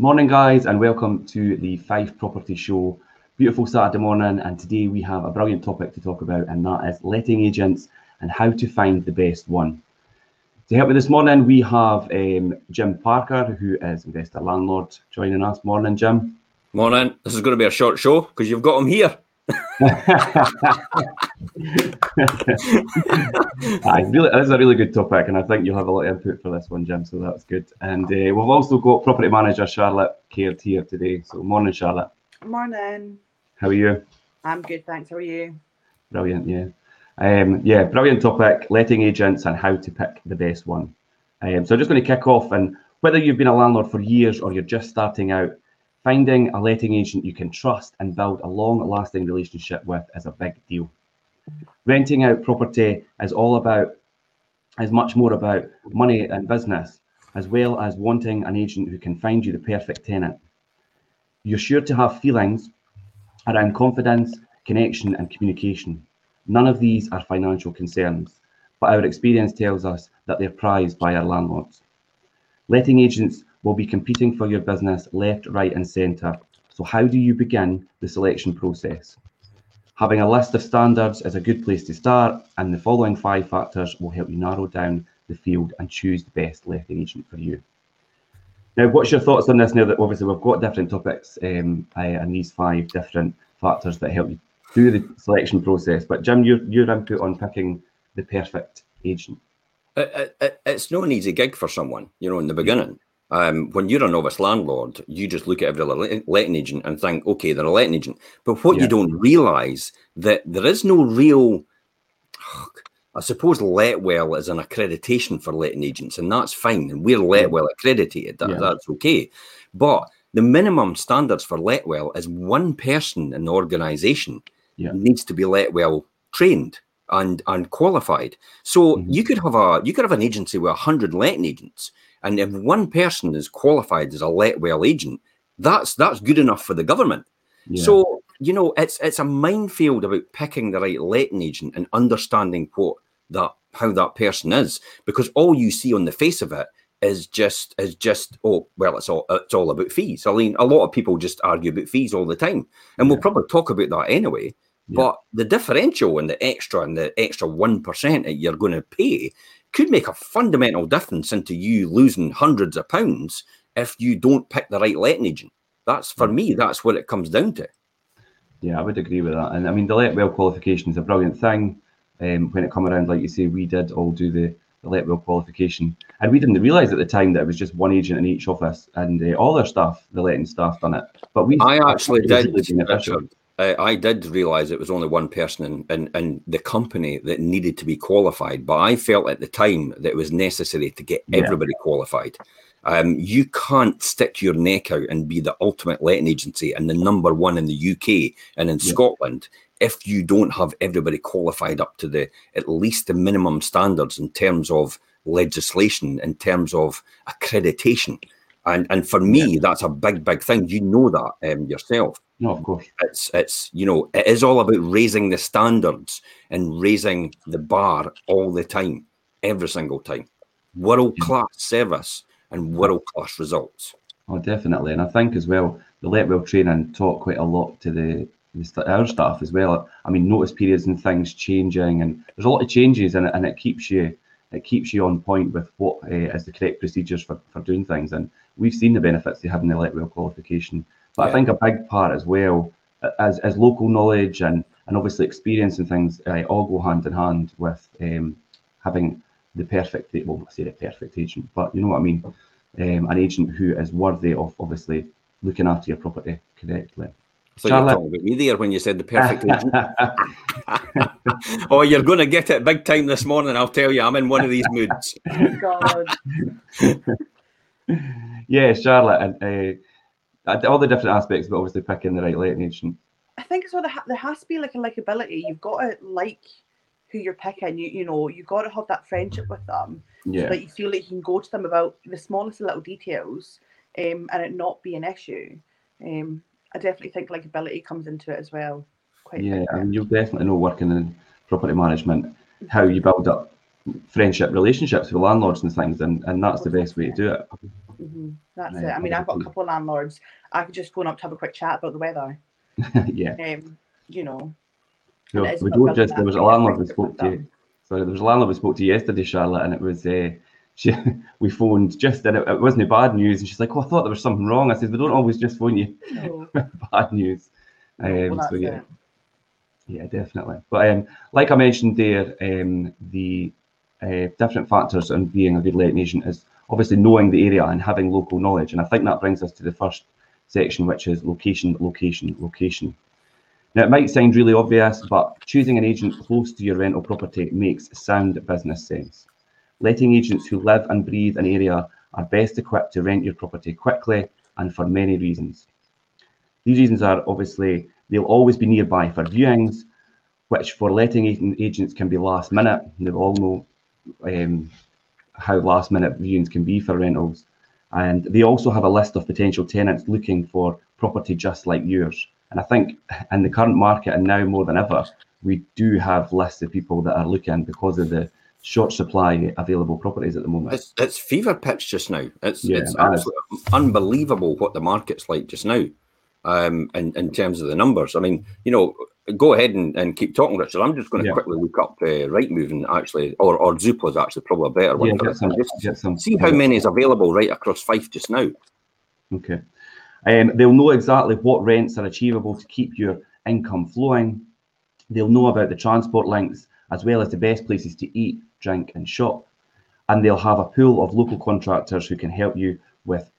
Morning, guys, and welcome to the Fife Property Show. Beautiful Saturday morning, and today we have a brilliant topic to talk about, and that is letting agents and how to find the best one. To help me this morning, we have um, Jim Parker, who is investor landlord, joining us. Morning, Jim. Morning. This is going to be a short show because you've got him here. I really, this is a really good topic, and I think you'll have a lot of input for this one, Jim. So that's good. And uh, we've also got property manager Charlotte Caird here today. So morning, Charlotte. Morning. How are you? I'm good, thanks. How are you? Brilliant. Yeah. Um, yeah, brilliant topic. Letting agents and how to pick the best one. Um, so I'm just going to kick off, and whether you've been a landlord for years or you're just starting out, finding a letting agent you can trust and build a long-lasting relationship with is a big deal. Renting out property is all about is much more about money and business as well as wanting an agent who can find you the perfect tenant. You're sure to have feelings around confidence connection and communication. None of these are financial concerns but our experience tells us that they're prized by our landlords. Letting agents will be competing for your business left right and centre so how do you begin the selection process Having a list of standards is a good place to start, and the following five factors will help you narrow down the field and choose the best letting agent for you. Now, what's your thoughts on this? Now that obviously we've got different topics um, and these five different factors that help you through the selection process. But Jim, your your input on picking the perfect agent. It, it, it's not an easy gig for someone, you know, in the beginning. Um, when you're a novice landlord, you just look at every letting agent and think, okay, they're a letting agent. But what yeah. you don't realise that there is no real, I suppose, Letwell is an accreditation for letting agents, and that's fine, and we're Letwell accredited. That, yeah. That's okay. But the minimum standards for Letwell is one person in the organisation yeah. needs to be Letwell trained and and qualified. So mm-hmm. you could have a you could have an agency with hundred letting agents and if one person is qualified as a Letwell agent, that's that's good enough for the government. Yeah. So you know, it's it's a minefield about picking the right letting agent and understanding what that how that person is, because all you see on the face of it is just is just oh well it's all it's all about fees. I mean, a lot of people just argue about fees all the time, and yeah. we'll probably talk about that anyway. Yeah. But the differential and the extra and the extra one percent that you're going to pay could make a fundamental difference into you losing hundreds of pounds if you don't pick the right letting agent. That's for me, that's what it comes down to. Yeah, I would agree with that. And I mean, the Letwell qualification is a brilliant thing. Um, when it come around, like you say, we did all do the, the Letwell qualification, and we didn't realise at the time that it was just one agent in each office, and uh, all their staff, the letting staff, done it. But we, I actually did. Really uh, I did realize it was only one person in, in, in, the company that needed to be qualified, but I felt at the time that it was necessary to get yeah. everybody qualified. Um, you can't stick your neck out and be the ultimate letting agency and the number one in the UK and in yeah. Scotland if you don't have everybody qualified up to the at least the minimum standards in terms of legislation, in terms of accreditation. And and for me, yeah. that's a big, big thing. You know that um, yourself. No, of course. It's it's you know it is all about raising the standards and raising the bar all the time, every single time. World class yeah. service and world class results. Oh, definitely, and I think as well the Letwell training taught quite a lot to the, the our staff as well. I mean, notice periods and things changing, and there's a lot of changes, and and it keeps you it keeps you on point with what uh, is the correct procedures for, for doing things. And we've seen the benefits of having the Letwell qualification. But yeah. I think a big part as well, as, as local knowledge and, and obviously experience and things, uh, all go hand in hand with um, having the perfect, well, I say the perfect agent, but you know what I mean, um, an agent who is worthy of obviously looking after your property correctly. So you're talking about me there when you said the perfect agent. oh, you're going to get it big time this morning. I'll tell you, I'm in one of these moods. God. yeah, Charlotte, and uh, all the different aspects, but obviously picking the right letting agent. I think so. There has to be like a likability. You've got to like who you're picking. You you know you've got to have that friendship with them. Yeah. So that you feel like you can go to them about the smallest little details, um, and it not be an issue. Um, I definitely think likability comes into it as well. Quite yeah, I mean, you'll definitely know working in property management how you build up friendship relationships with landlords and things, and, and that's the best way to do it. Mm-hmm. That's uh, it. I mean, I've got a couple of landlords. I could just phone up to have a quick chat about the weather. yeah. Um, you know. No, we don't just. There was a landlord we spoke to. Sorry, there was a landlord we spoke to yesterday, Charlotte, and it was. Uh, she, we phoned just and it, it, wasn't bad news, and she's like, "Oh, I thought there was something wrong." I said, "We don't always just phone you no. bad news." Um, well, so yeah, it. yeah, definitely. But um, like I mentioned there, um, the uh, different factors in being a good letting agent is obviously knowing the area and having local knowledge. And I think that brings us to the first section, which is location, location, location. Now, it might sound really obvious, but choosing an agent close to your rental property makes sound business sense. Letting agents who live and breathe an area are best equipped to rent your property quickly and for many reasons. These reasons are obviously they'll always be nearby for viewings, which for letting agents can be last minute. They all know um, how last minute viewings can be for rentals. And they also have a list of potential tenants looking for property just like yours. And I think in the current market and now more than ever, we do have lists of people that are looking because of the short supply available properties at the moment. It's, it's fever pitch just now. It's yeah, it's absolutely unbelievable what the market's like just now. Um, in, in terms of the numbers, I mean, you know, go ahead and, and keep talking, Richard. I'm just going to yeah. quickly look up uh, Rightmove and actually, or, or Zoopla is actually probably a better one. Yeah, some, just some, see how many is available right across Fife just now. Okay. Um, they'll know exactly what rents are achievable to keep your income flowing. They'll know about the transport links as well as the best places to eat, drink, and shop. And they'll have a pool of local contractors who can help you with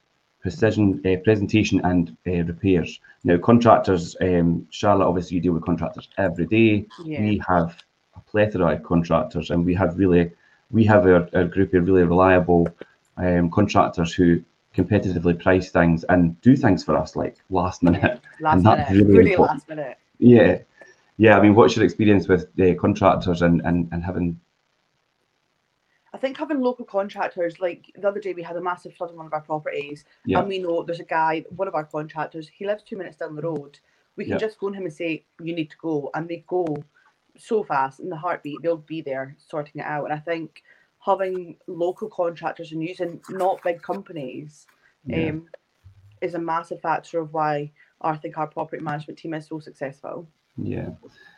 precision uh, presentation and uh, repairs. Now, contractors, um, Charlotte, obviously you deal with contractors every day. Yeah. We have a plethora of contractors, and we have really, we have our, our group of really reliable um, contractors who competitively price things and do things for us like last minute. Last and that's minute, really, really last minute. Yeah, yeah. I mean, what's your experience with the contractors and and and having I think having local contractors, like the other day we had a massive flood on one of our properties, yeah. and we know there's a guy, one of our contractors, he lives two minutes down the road. We can yeah. just phone him and say, You need to go, and they go so fast in the heartbeat, they'll be there sorting it out. And I think having local contractors and using not big companies yeah. um, is a massive factor of why I think our property management team is so successful. Yeah,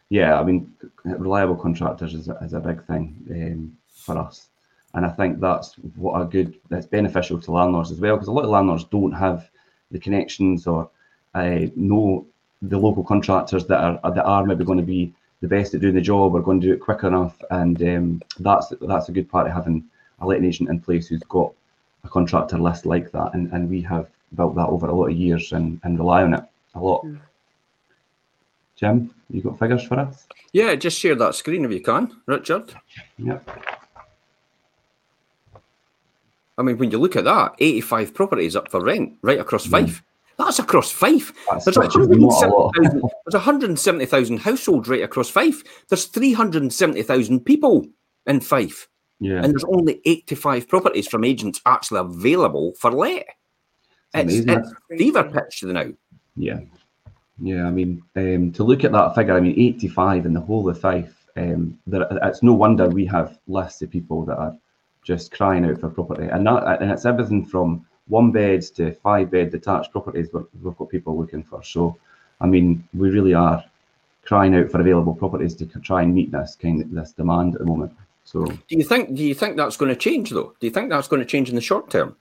yeah. I mean, reliable contractors is a, is a big thing um, for us. And I think that's what a good that's beneficial to landlords as well, because a lot of landlords don't have the connections or uh, know the local contractors that are that are maybe going to be the best at doing the job or going to do it quick enough. And um, that's that's a good part of having a letting agent in place who's got a contractor list like that. And, and we have built that over a lot of years and, and rely on it a lot. Mm. Jim, you got figures for us? Yeah, just share that screen if you can, Richard. Yep. I mean, when you look at that, 85 properties up for rent right across mm. Fife. That's across Fife. That's there's, 170, there's 170,000 households right across Fife. There's 370,000 people in Fife. Yeah. And there's only 85 properties from agents actually available for let. It's, it's, it's fever pitch now. Yeah. Yeah, I mean, um, to look at that figure, I mean, 85 in the whole of Fife, um, there, it's no wonder we have lists of people that are just crying out for property. And that, and it's everything from one beds to five bed detached properties we've got people looking for. So, I mean, we really are crying out for available properties to try and meet this kind of this demand at the moment. So, do you think do you think that's going to change though? Do you think that's going to change in the short term?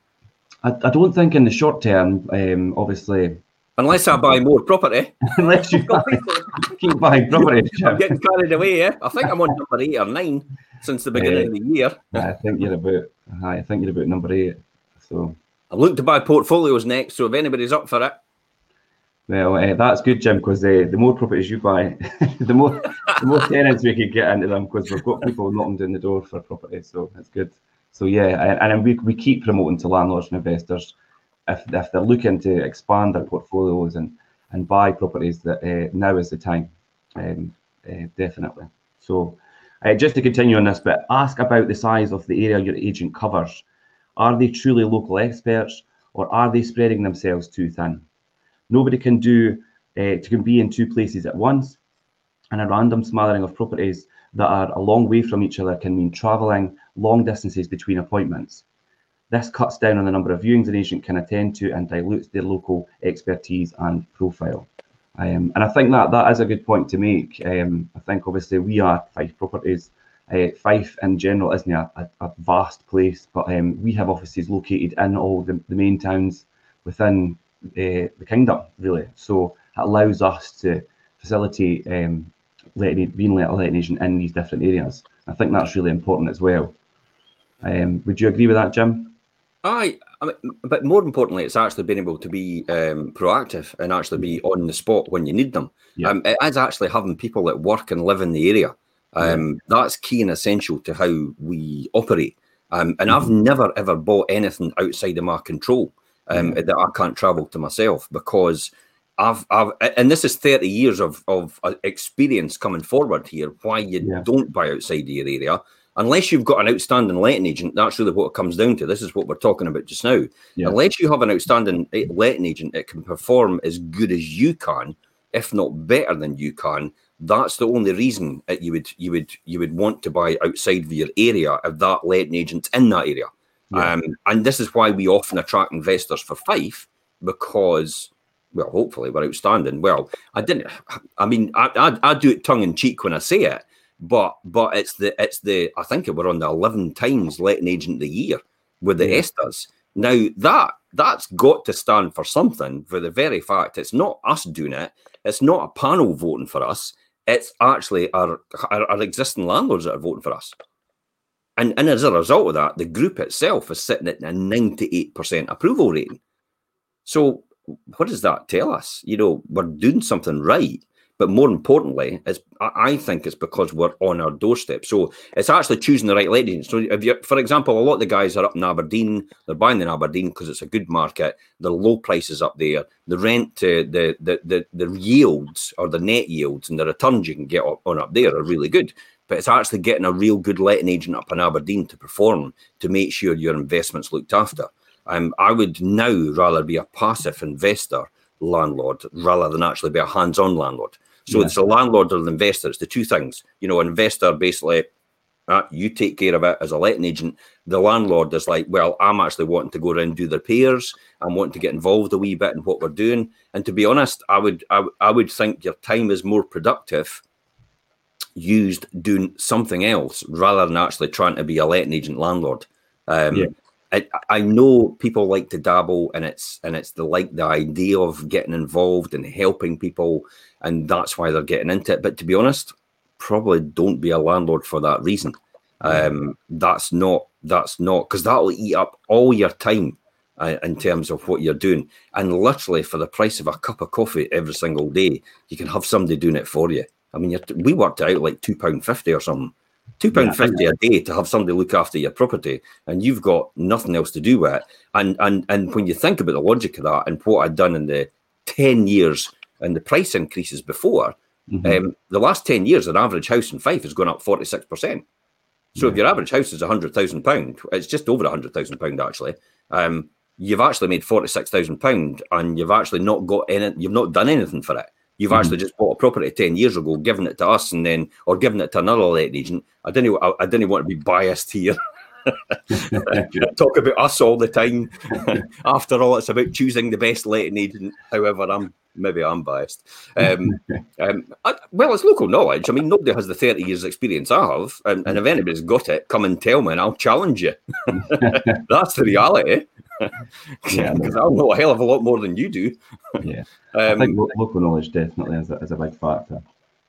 I, I don't think in the short term. Um, obviously, unless I buy more property. unless you buy, keep buying property. I'm getting carried away. Yeah, I think I'm on number eight or nine since the beginning uh, of the year. I think you're about. I think you're about number eight. So I'm looking to buy portfolios next. So if anybody's up for it. Well, uh, that's good, Jim, because uh, the more properties you buy, the more the more tenants we could get into them, because we've got people knocking down the door for property, so that's good. So yeah, and, and we, we keep promoting to landlords and investors if, if they're looking to expand their portfolios and and buy properties, that uh, now is the time, um, uh, definitely. So uh, just to continue on this bit, ask about the size of the area your agent covers. Are they truly local experts or are they spreading themselves too thin? Nobody can do uh, can be in two places at once, and a random smattering of properties that are a long way from each other can mean travelling long distances between appointments. This cuts down on the number of viewings an agent can attend to and dilutes their local expertise and profile. Um, and I think that that is a good point to make. Um, I think obviously we are Fife Properties. Uh, Fife in general isn't a, a, a vast place, but um, we have offices located in all the, the main towns within uh, the kingdom, really. So it allows us to facilitate um, letting, being let letting agent in these different areas. I think that's really important as well. Um, would you agree with that, Jim? I, I mean, but more importantly, it's actually being able to be um, proactive and actually be on the spot when you need them. Yeah. Um, it is actually having people that work and live in the area. Um, yeah. That's key and essential to how we operate. Um, and mm-hmm. I've never ever bought anything outside of my control um, that I can't travel to myself because I've, I've, and this is 30 years of, of uh, experience coming forward here. Why you yeah. don't buy outside your area, unless you've got an outstanding letting agent, that's really what it comes down to. This is what we're talking about just now. Yeah. Unless you have an outstanding eh, letting agent that can perform as good as you can, if not better than you can, that's the only reason that you would you would you would want to buy outside of your area if that letting agent's in that area. Yeah. Um, and this is why we often attract investors for Fife because well, hopefully we're outstanding. Well, I didn't. I mean, I, I, I do it tongue in cheek when I say it, but but it's the it's the I think we're on the eleven times letting agent of the year with the yeah. ESTAs. Now that that's got to stand for something. For the very fact it's not us doing it, it's not a panel voting for us. It's actually our our, our existing landlords that are voting for us. And, and as a result of that, the group itself is sitting at a 98% approval rating. So what does that tell us? You know, we're doing something right. But more importantly, it's, I think it's because we're on our doorstep. So it's actually choosing the right lady. So, if you, for example, a lot of the guys are up in Aberdeen. They're buying in Aberdeen because it's a good market. The low prices up there. The rent, uh, the, the the the yields or the net yields and the returns you can get on up there are really good. But it's actually getting a real good letting agent up in Aberdeen to perform to make sure your investments looked after. Um, I would now rather be a passive investor landlord rather than actually be a hands-on landlord. So yeah. it's a landlord or an investor. It's the two things. You know, an investor basically, uh, you take care of it as a letting agent. The landlord is like, well, I'm actually wanting to go around and do the repairs. I'm wanting to get involved a wee bit in what we're doing. And to be honest, I would I, I would think your time is more productive used doing something else rather than actually trying to be a letting agent landlord. Um, yeah. I, I know people like to dabble and it's and it's the like the idea of getting involved and helping people and that's why they're getting into it. But to be honest probably don't be a landlord for that reason. Um, that's not that's not because that'll eat up all your time uh, in terms of what you're doing. And literally for the price of a cup of coffee every single day you can have somebody doing it for you. I mean we worked out like two pound fifty or something. Two pound yeah, fifty a day to have somebody look after your property, and you've got nothing else to do with it. And and and when you think about the logic of that and what I'd done in the ten years and the price increases before, mm-hmm. um, the last ten years, an average house in Fife has gone up forty six percent. So yeah. if your average house is a hundred thousand pound, it's just over a hundred thousand pound actually. Um, you've actually made forty six thousand pound, and you've actually not got any, you've not done anything for it. You've mm-hmm. actually just bought a property ten years ago, given it to us, and then or given it to another let agent. I didn't. I, I didn't want to be biased here. Talk about us all the time. After all, it's about choosing the best letting agent. However, I'm maybe I'm biased. Um, um, I, well, it's local knowledge. I mean, nobody has the 30 years experience I have, and, and if anybody's got it, come and tell me, and I'll challenge you. That's the reality yeah, because I'll know a hell of a lot more than you do. yeah, um, I think local knowledge definitely is a, is a big factor.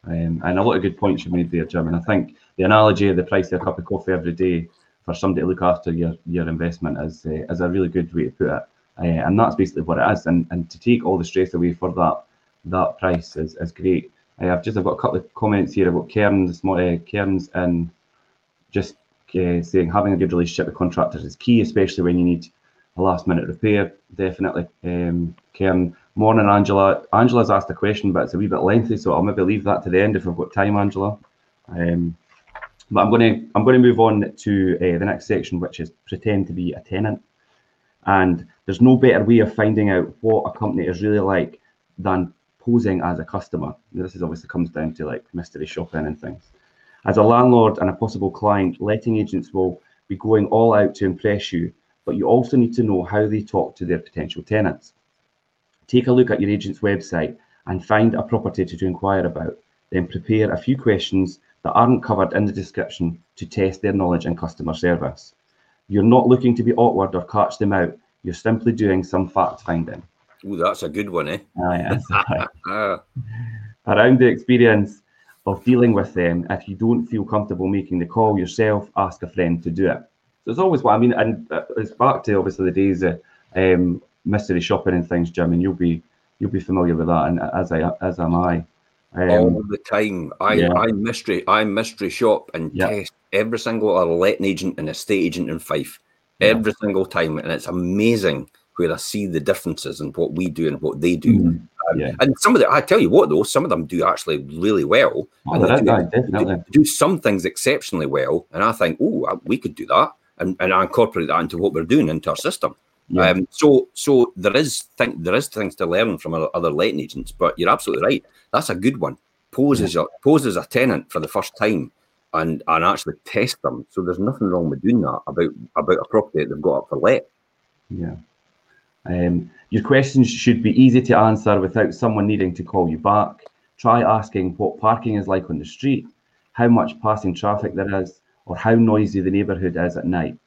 Um, and a lot of good points you made there, Jim. And I think the analogy of the price of a cup of coffee every day for somebody to look after your, your investment is uh, is a really good way to put it. Uh, and that's basically what it is. And and to take all the stress away for that that price is, is great. Uh, I've just I've got a couple of comments here about Cairns, uh, Cairns, and just uh, saying having a good relationship with contractors is key, especially when you need a last minute repair, definitely. Um, Karen, morning, Angela. Angela's asked a question, but it's a wee bit lengthy, so I'll maybe leave that to the end if we've got time, Angela. Um, but I'm going to I'm going to move on to uh, the next section, which is pretend to be a tenant. And there's no better way of finding out what a company is really like than posing as a customer. This is obviously comes down to like mystery shopping and things. As a landlord and a possible client, letting agents will be going all out to impress you but you also need to know how they talk to their potential tenants. Take a look at your agent's website and find a property to inquire about. Then prepare a few questions that aren't covered in the description to test their knowledge in customer service. You're not looking to be awkward or catch them out. You're simply doing some fact finding. Oh, that's a good one, eh? Oh, yes. Around the experience of dealing with them, if you don't feel comfortable making the call yourself, ask a friend to do it. So it's always what I mean, and it's back to obviously the days of um, mystery shopping and things, Jim, and you'll be you'll be familiar with that, and as I as am I. Um, All the time, I yeah. I mystery I mystery shop and yep. test every single letting agent and estate agent in Fife, yeah. every single time, and it's amazing where I see the differences in what we do and what they do. Mm, um, yeah. And some of the, I tell you what, though, some of them do actually really well. Oh, do, definitely. Do, do, some things exceptionally well, and I think, oh, we could do that, and, and I incorporate that into what we're doing into our system. Yeah. Um, so, so there is think there is things to learn from other letting agents, but you're absolutely right. That's a good one. Pose as a pose as a tenant for the first time, and and actually test them. So there's nothing wrong with doing that about about a property that they've got up for let. Yeah. Um, your questions should be easy to answer without someone needing to call you back. Try asking what parking is like on the street, how much passing traffic there is, or how noisy the neighbourhood is at night.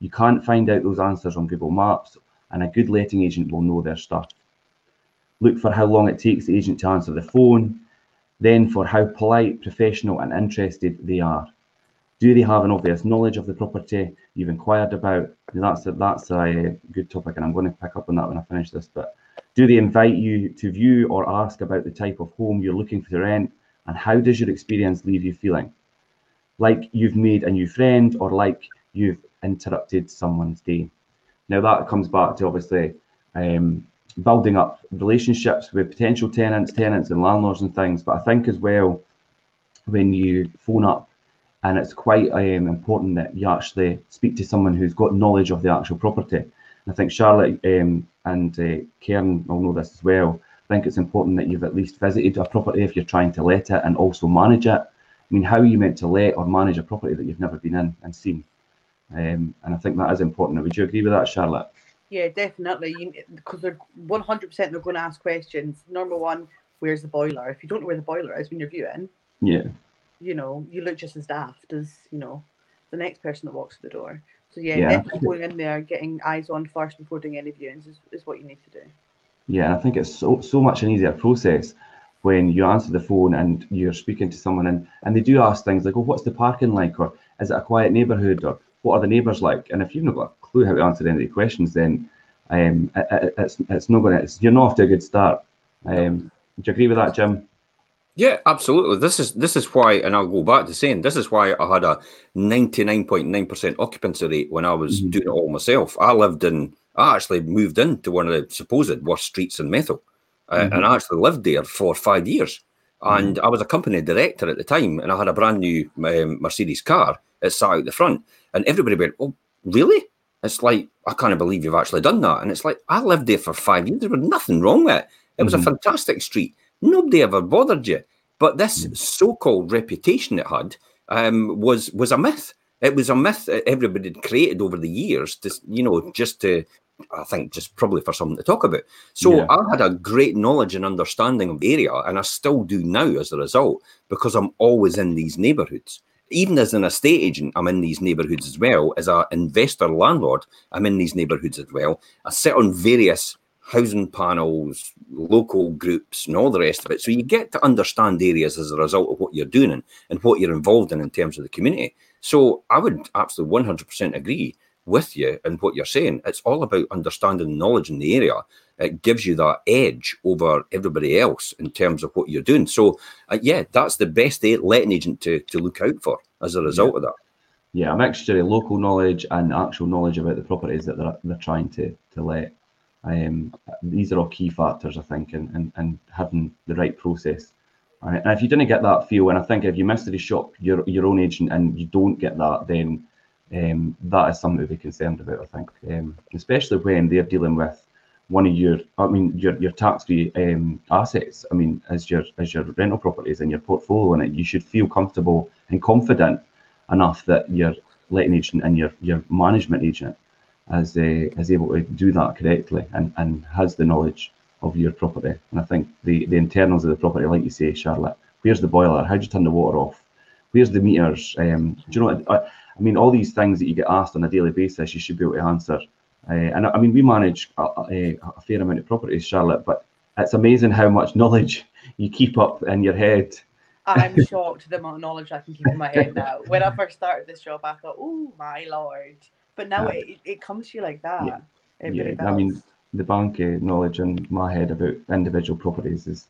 You can't find out those answers on Google Maps, and a good letting agent will know their stuff. Look for how long it takes the agent to answer the phone, then for how polite, professional, and interested they are. Do they have an obvious knowledge of the property you've inquired about? That's a, that's a uh, good topic, and I'm going to pick up on that when I finish this. But do they invite you to view or ask about the type of home you're looking for to rent? And how does your experience leave you feeling? Like you've made a new friend, or like you've interrupted someone's day. Now that comes back to obviously um, building up relationships with potential tenants, tenants and landlords and things. But I think as well, when you phone up, and it's quite um, important that you actually speak to someone who's got knowledge of the actual property. I think Charlotte um, and uh, Karen will know this as well. I think it's important that you've at least visited a property if you're trying to let it and also manage it. I mean, how are you meant to let or manage a property that you've never been in and seen? Um, and I think that is important. Would you agree with that, Charlotte? Yeah, definitely. Because they're 100% they're going to ask questions. Number one, where's the boiler? If you don't know where the boiler is when you're viewing, yeah, you know, you look just as daft as you know the next person that walks through the door. So yeah, yeah. definitely going in there, getting eyes on first before doing any viewings is, is what you need to do. Yeah, I think it's so so much an easier process when you answer the phone and you're speaking to someone and, and they do ask things like, oh, what's the parking like? Or is it a quiet neighbourhood? Or what are the neighbours like? And if you've not got a clue how to answer any of the questions, then um, it, it's it's not going to. You're not off to a good start. Um, do you agree with that, Jim? Yeah, absolutely. This is this is why, and I'll go back to saying this is why I had a ninety nine point nine percent occupancy rate when I was mm-hmm. doing it all myself. I lived in, I actually moved into one of the supposed worst streets in Methil, uh, mm-hmm. and I actually lived there for five years. And mm-hmm. I was a company director at the time, and I had a brand new um, Mercedes car. It sat out the front, and everybody went, "Oh, really?" It's like I can't believe you've actually done that. And it's like I lived there for five years. There was nothing wrong with it. It was mm-hmm. a fantastic street. Nobody ever bothered you. But this mm-hmm. so-called reputation it had um, was was a myth. It was a myth that everybody had created over the years, to, you know, just to I think just probably for something to talk about. So yeah. I had a great knowledge and understanding of the area, and I still do now as a result because I'm always in these neighbourhoods. Even as an estate agent, I'm in these neighbourhoods as well. As an investor landlord, I'm in these neighbourhoods as well. I sit on various housing panels, local groups, and all the rest of it. So you get to understand areas as a result of what you're doing and, and what you're involved in in terms of the community. So I would absolutely 100% agree with you and what you're saying. It's all about understanding knowledge in the area. It gives you that edge over everybody else in terms of what you're doing. So, uh, yeah, that's the best letting agent to, to look out for as a result yeah. of that. Yeah, a mixture of local knowledge and actual knowledge about the properties that they're, they're trying to, to let. Um, these are all key factors, I think, and, in, in having the right process. Right. And if you didn't get that feel, and I think if you miss the shop your your own agent and you don't get that, then um, that is something to be concerned about. I think, um, especially when they're dealing with one of your, I mean, your your tax-free um, assets. I mean, as your as your rental properties and your portfolio, and you should feel comfortable and confident enough that your letting agent and your your management agent as uh, is able to do that correctly and, and has the knowledge of your property. And I think the, the internals of the property, like you say, Charlotte, where's the boiler? How do you turn the water off? Where's the meters? Um, do you know? I, I, mean, all these things that you get asked on a daily basis, you should be able to answer. Uh, and I mean, we manage a, a, a, fair amount of properties, Charlotte, but it's amazing how much knowledge you keep up in your head. I'm shocked at the amount of knowledge I can keep in my head now. When I first started this job, I thought, "Oh my lord!" But now yeah. it, it comes to you like that. Yeah, yeah. I mean, the bank knowledge in my head about individual properties is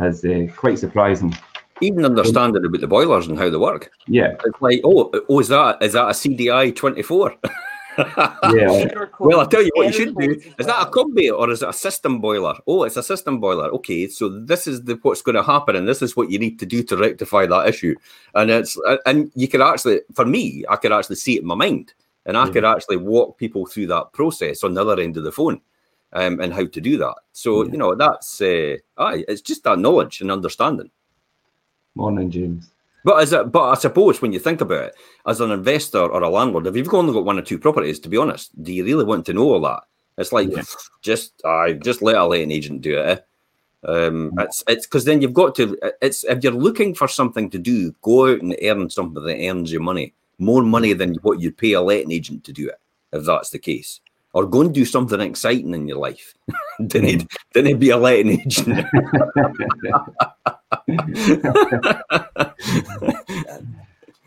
is uh, quite surprising. Even understanding about the boilers and how they work. Yeah, it's like, oh, oh, is that is that a CDI twenty four? yeah. Well, I tell you what you should do. Is that a combi or is it a system boiler? Oh, it's a system boiler. Okay, so this is the what's going to happen, and this is what you need to do to rectify that issue. And it's and you can actually, for me, I could actually see it in my mind, and I could actually walk people through that process on the other end of the phone um, and how to do that. So, yeah. you know, that's, uh, aye, it's just that knowledge and understanding. Morning, James. But as a, but I suppose when you think about it, as an investor or a landlord, if you've only got one or two properties, to be honest, do you really want to know all that? It's like yeah. just I just let a letting agent do it. Eh? Um, it's it's because then you've got to. It's if you're looking for something to do, go out and earn something that earns you money, more money than what you'd pay a letting agent to do it. If that's the case, or go and do something exciting in your life. didn't mm. didn't be a letting agent.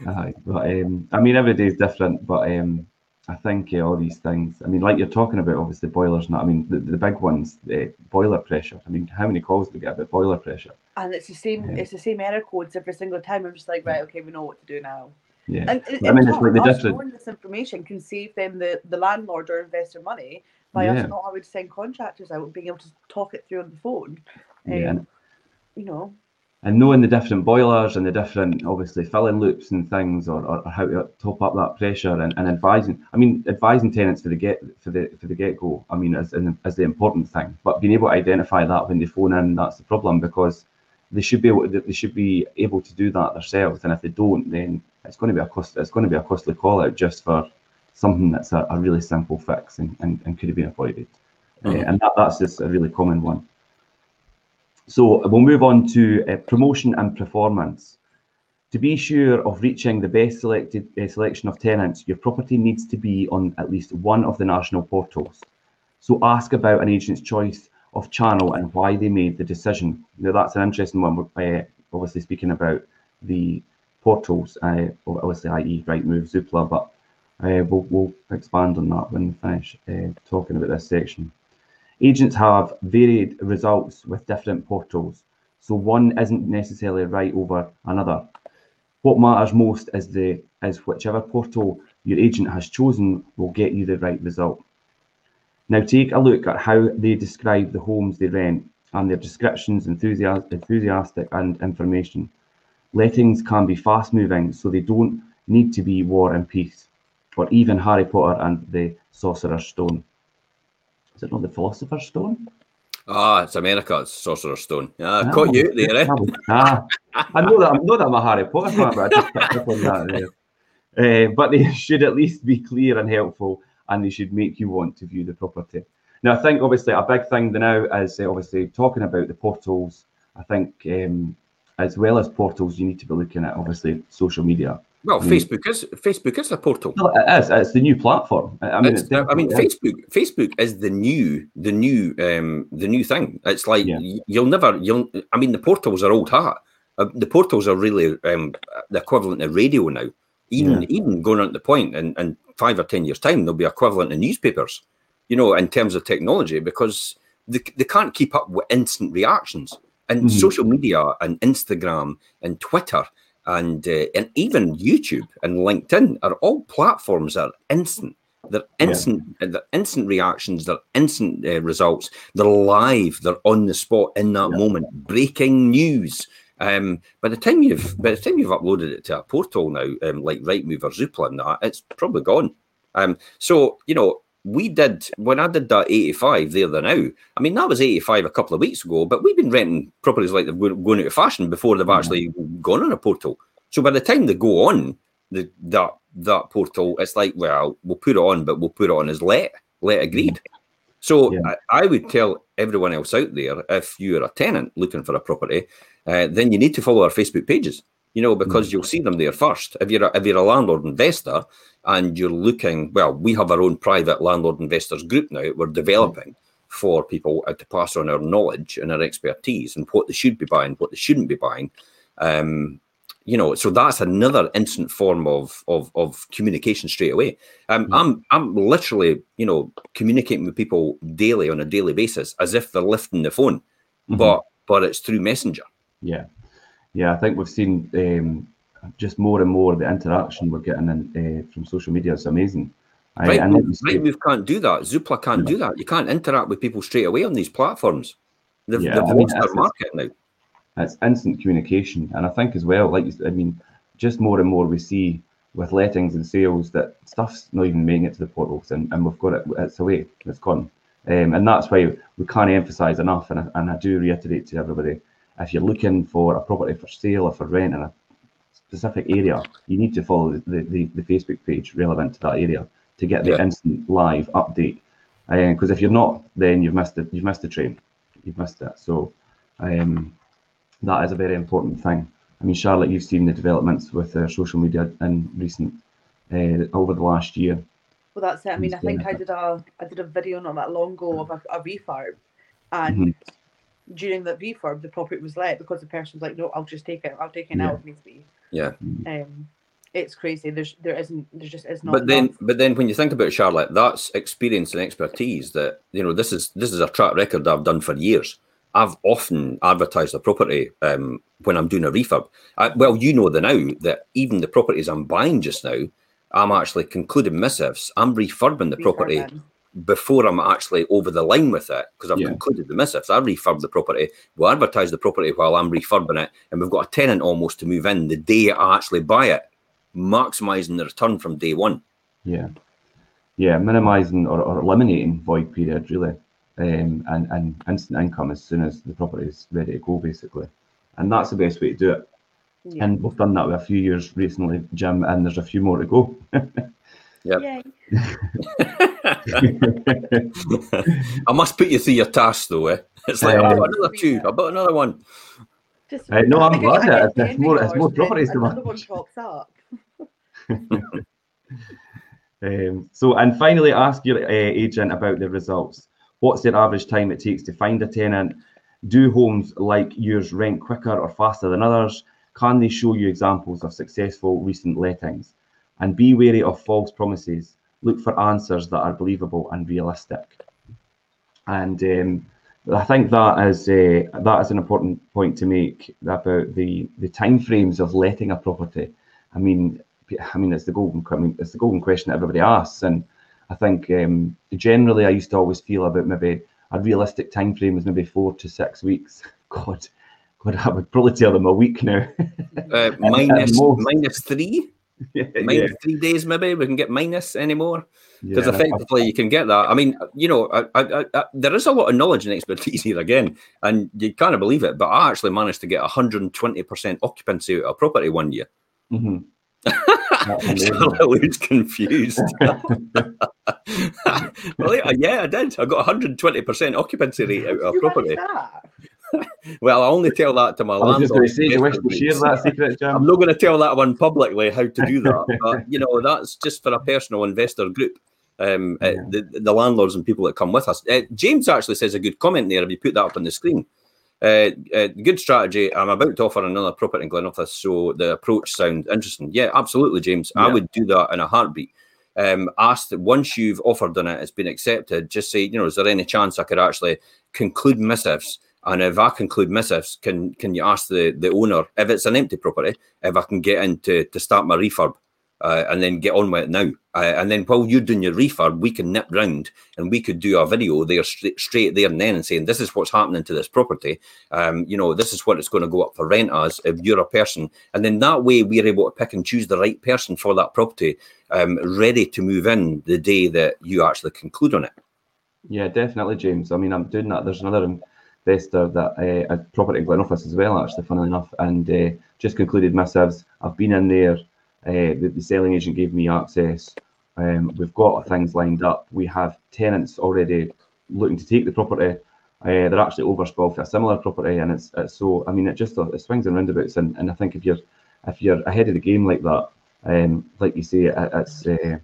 Aye, but um, I mean, every day is different. But um, I think uh, all these things. I mean, like you're talking about, obviously boilers. Not. I mean, the, the big ones, uh, boiler pressure. I mean, how many calls do we get about boiler pressure? And it's the same. Yeah. It's the same error codes every single time. I'm just like, right, okay, we know what to do now. Yeah, and, I mean, it's like the different. This information can save them the, the landlord or investor money by yeah. us not having to send contractors out and being able to talk it through on the phone. Um, yeah. You know. And knowing the different boilers and the different, obviously, filling loops and things, or, or, how to top up that pressure, and, and advising. I mean, advising tenants for the get for the for the get go. I mean, as as the important thing. But being able to identify that when they phone in, that's the problem because they should be able to, they should be able to do that themselves. And if they don't, then it's going to be a cost. It's going to be a costly call out just for something that's a, a really simple fix and, and, and could have been avoided. Mm-hmm. Uh, and that, that's just a really common one. So we'll move on to uh, promotion and performance. To be sure of reaching the best selected uh, selection of tenants, your property needs to be on at least one of the national portals. So ask about an agent's choice of channel and why they made the decision. Now that's an interesting one. We're uh, obviously speaking about the portals, uh, obviously, i.e., Rightmove, Zoopla, but uh, we'll, we'll, expand on that when we finish uh, talking about this section. Agents have varied results with different portals, so one isn't necessarily right over another. What matters most is the is whichever portal your agent has chosen will get you the right result. Now take a look at how they describe the homes they rent and their descriptions enthusiastic and information. Lettings can be fast moving, so they don't need to be War and Peace, or even Harry Potter and the Sorcerer's Stone. Is it not the Philosopher's Stone? Ah, it's America. It's Sorcerer's Stone. Yeah, I ah, caught you there, eh? ah, I know that. I know that I'm a Harry Potter fan, but I just picked up on that. Uh, but they should at least be clear and helpful, and they should make you want to view the property. Now, I think obviously a big thing now is uh, obviously talking about the portals. I think um, as well as portals, you need to be looking at obviously social media. Well, I Facebook is Facebook is a portal. Well, it is. It's the new platform. I mean, I mean, is. Facebook. Facebook is the new, the new, um, the new thing. It's like yeah. you'll never. You'll. I mean, the portals are old hat. Uh, the portals are really um, the equivalent of radio now. Even yeah. even going on to the point, in, in five or ten years' time, they'll be equivalent to newspapers. You know, in terms of technology, because they, they can't keep up with instant reactions. And mm-hmm. social media and Instagram and Twitter and uh, and even YouTube and LinkedIn are all platforms that are instant. They're instant. Yeah. They're instant reactions. They're instant uh, results. They're live. They're on the spot in that yeah. moment. Breaking news. Um, by the time you've by the time you've uploaded it to a portal now, um, like Rightmove or Zoopla and that, it's probably gone. Um, so you know, we did when I did that 85 there the now. I mean, that was 85 a couple of weeks ago, but we've been renting properties like they're going out of fashion before they've mm-hmm. actually gone on a portal. So by the time they go on, the that that portal, it's like, well, we'll put it on, but we'll put it on as let, let agreed. So yeah. I, I, would tell everyone else out there, if you're a tenant looking for a property, uh, then you need to follow our Facebook pages. You know, because mm. you'll see them there first. If you're a, if you're a landlord investor and you're looking, well, we have our own private landlord investors group now. We're developing. For people to pass on our knowledge and our expertise and what they should be buying, what they shouldn't be buying. Um, you know, so that's another instant form of of, of communication straight away. Um, mm. I'm I'm literally, you know, communicating with people daily on a daily basis as if they're lifting the phone, mm-hmm. but but it's through Messenger. Yeah, yeah. I think we've seen um, just more and more the interaction we're getting in, uh, from social media is amazing. Right, I, Rightmove can't do that. Zoopla can't do that. You can't interact with people straight away on these platforms. They've, yeah, they've I mean, their market now. It's instant communication, and I think as well, like I mean, just more and more we see with lettings and sales that stuff's not even making it to the portals, and, and we've got it. It's away. It's gone, um, and that's why we can't emphasise enough. And I, and I do reiterate to everybody: if you're looking for a property for sale or for rent in a specific area, you need to follow the, the, the Facebook page relevant to that area to get the yeah. instant live update. Because uh, if you're not, then you've missed it. You've missed the train. You've missed it. So um, that is a very important thing. I mean, Charlotte, you've seen the developments with uh, social media in recent uh, over the last year. Well, that's it. I mean, I think I did a I did a video not that long ago of a, a refurb, and mm-hmm. During that refurb, the property was let because the person was like, "No, I'll just take it. I'll take it now if needs be." Yeah. Um, it's crazy. There's there isn't there just is not. But then but then when you think about Charlotte, that's experience and expertise that you know this is this is a track record I've done for years. I've often advertised a property um, when I'm doing a refurb. I, well, you know the now that even the properties I'm buying just now, I'm actually concluding missives. I'm refurbing the property before I'm actually over the line with it because I've yeah. concluded the missives. I refurb the property, we'll advertise the property while I'm refurbing it, and we've got a tenant almost to move in the day I actually buy it maximizing the return from day one. Yeah, yeah, minimizing or, or eliminating void period really, um, and and instant income as soon as the property is ready to go, basically, and that's the best way to do it. Yeah. And we've done that with a few years recently, Jim, and there's a few more to go. Yeah. I must put you through your task though, eh? It's like, uh, I've another two, I've got another one. Just, uh, no, I'm glad it's more, it's more properties to Another one pops up. um, so, and finally, ask your uh, agent about the results. What's the average time it takes to find a tenant? Do homes like yours rent quicker or faster than others? Can they show you examples of successful recent lettings? And be wary of false promises. Look for answers that are believable and realistic. And um, I think that is uh, that is an important point to make about the the time frames of letting a property. I mean, I mean, it's the golden. I mean, it's the golden question that everybody asks, and I think um, generally I used to always feel about maybe a realistic time frame is maybe four to six weeks. God, God, I would probably tell them a week now. uh, minus, minus three. Yeah, minus yeah. three days, maybe we can get minus anymore because yeah, effectively you can get that. I mean, you know, I, I, I, there is a lot of knowledge and expertise here again, and you kind of believe it. But I actually managed to get 120% occupancy out of property one year. Mm-hmm. Charlotte confused. well, yeah, I did. I got 120% occupancy rate out of property. well, I only tell that to my landlord. Say, you wish to share that secret, Jim? I'm not going to tell that one publicly how to do that. but, you know, that's just for a personal investor group. Um, uh, yeah. uh, the, the landlords and people that come with us. Uh, James actually says a good comment there. If you put that up on the screen, uh, uh, good strategy. I'm about to offer another property in Glenrothes, so the approach sounds interesting. Yeah, absolutely, James. Yeah. I would do that in a heartbeat. Um, ask that once you've offered on it, it's been accepted. Just say, you know, is there any chance I could actually conclude missives? And if I conclude missives, can can you ask the the owner if it's an empty property if I can get in to, to start my refurb? uh, and then get on with it now. Uh, and then while you're doing your refurb, we can nip round and we could do a video there straight, straight there and then and saying, this is what's happening to this property. Um, you know, this is what it's going to go up for rent as if you're a person. And then that way we're able to pick and choose the right person for that property, um, ready to move in the day that you actually conclude on it. Yeah, definitely, James. I mean, I'm doing that. There's another investor that uh, a property in Glenrothes as well, actually, funnily enough, and uh, just concluded my missives. I've been in there the, the, selling agent gave me access. Um, we've got things lined up. We have tenants already looking to take the property. Uh, they're actually overspoiled for a similar property, and it's, it's so. I mean, it just it swings and roundabouts, and, and I think if you're if you're ahead of the game like that, um, like you say, it, it's uh,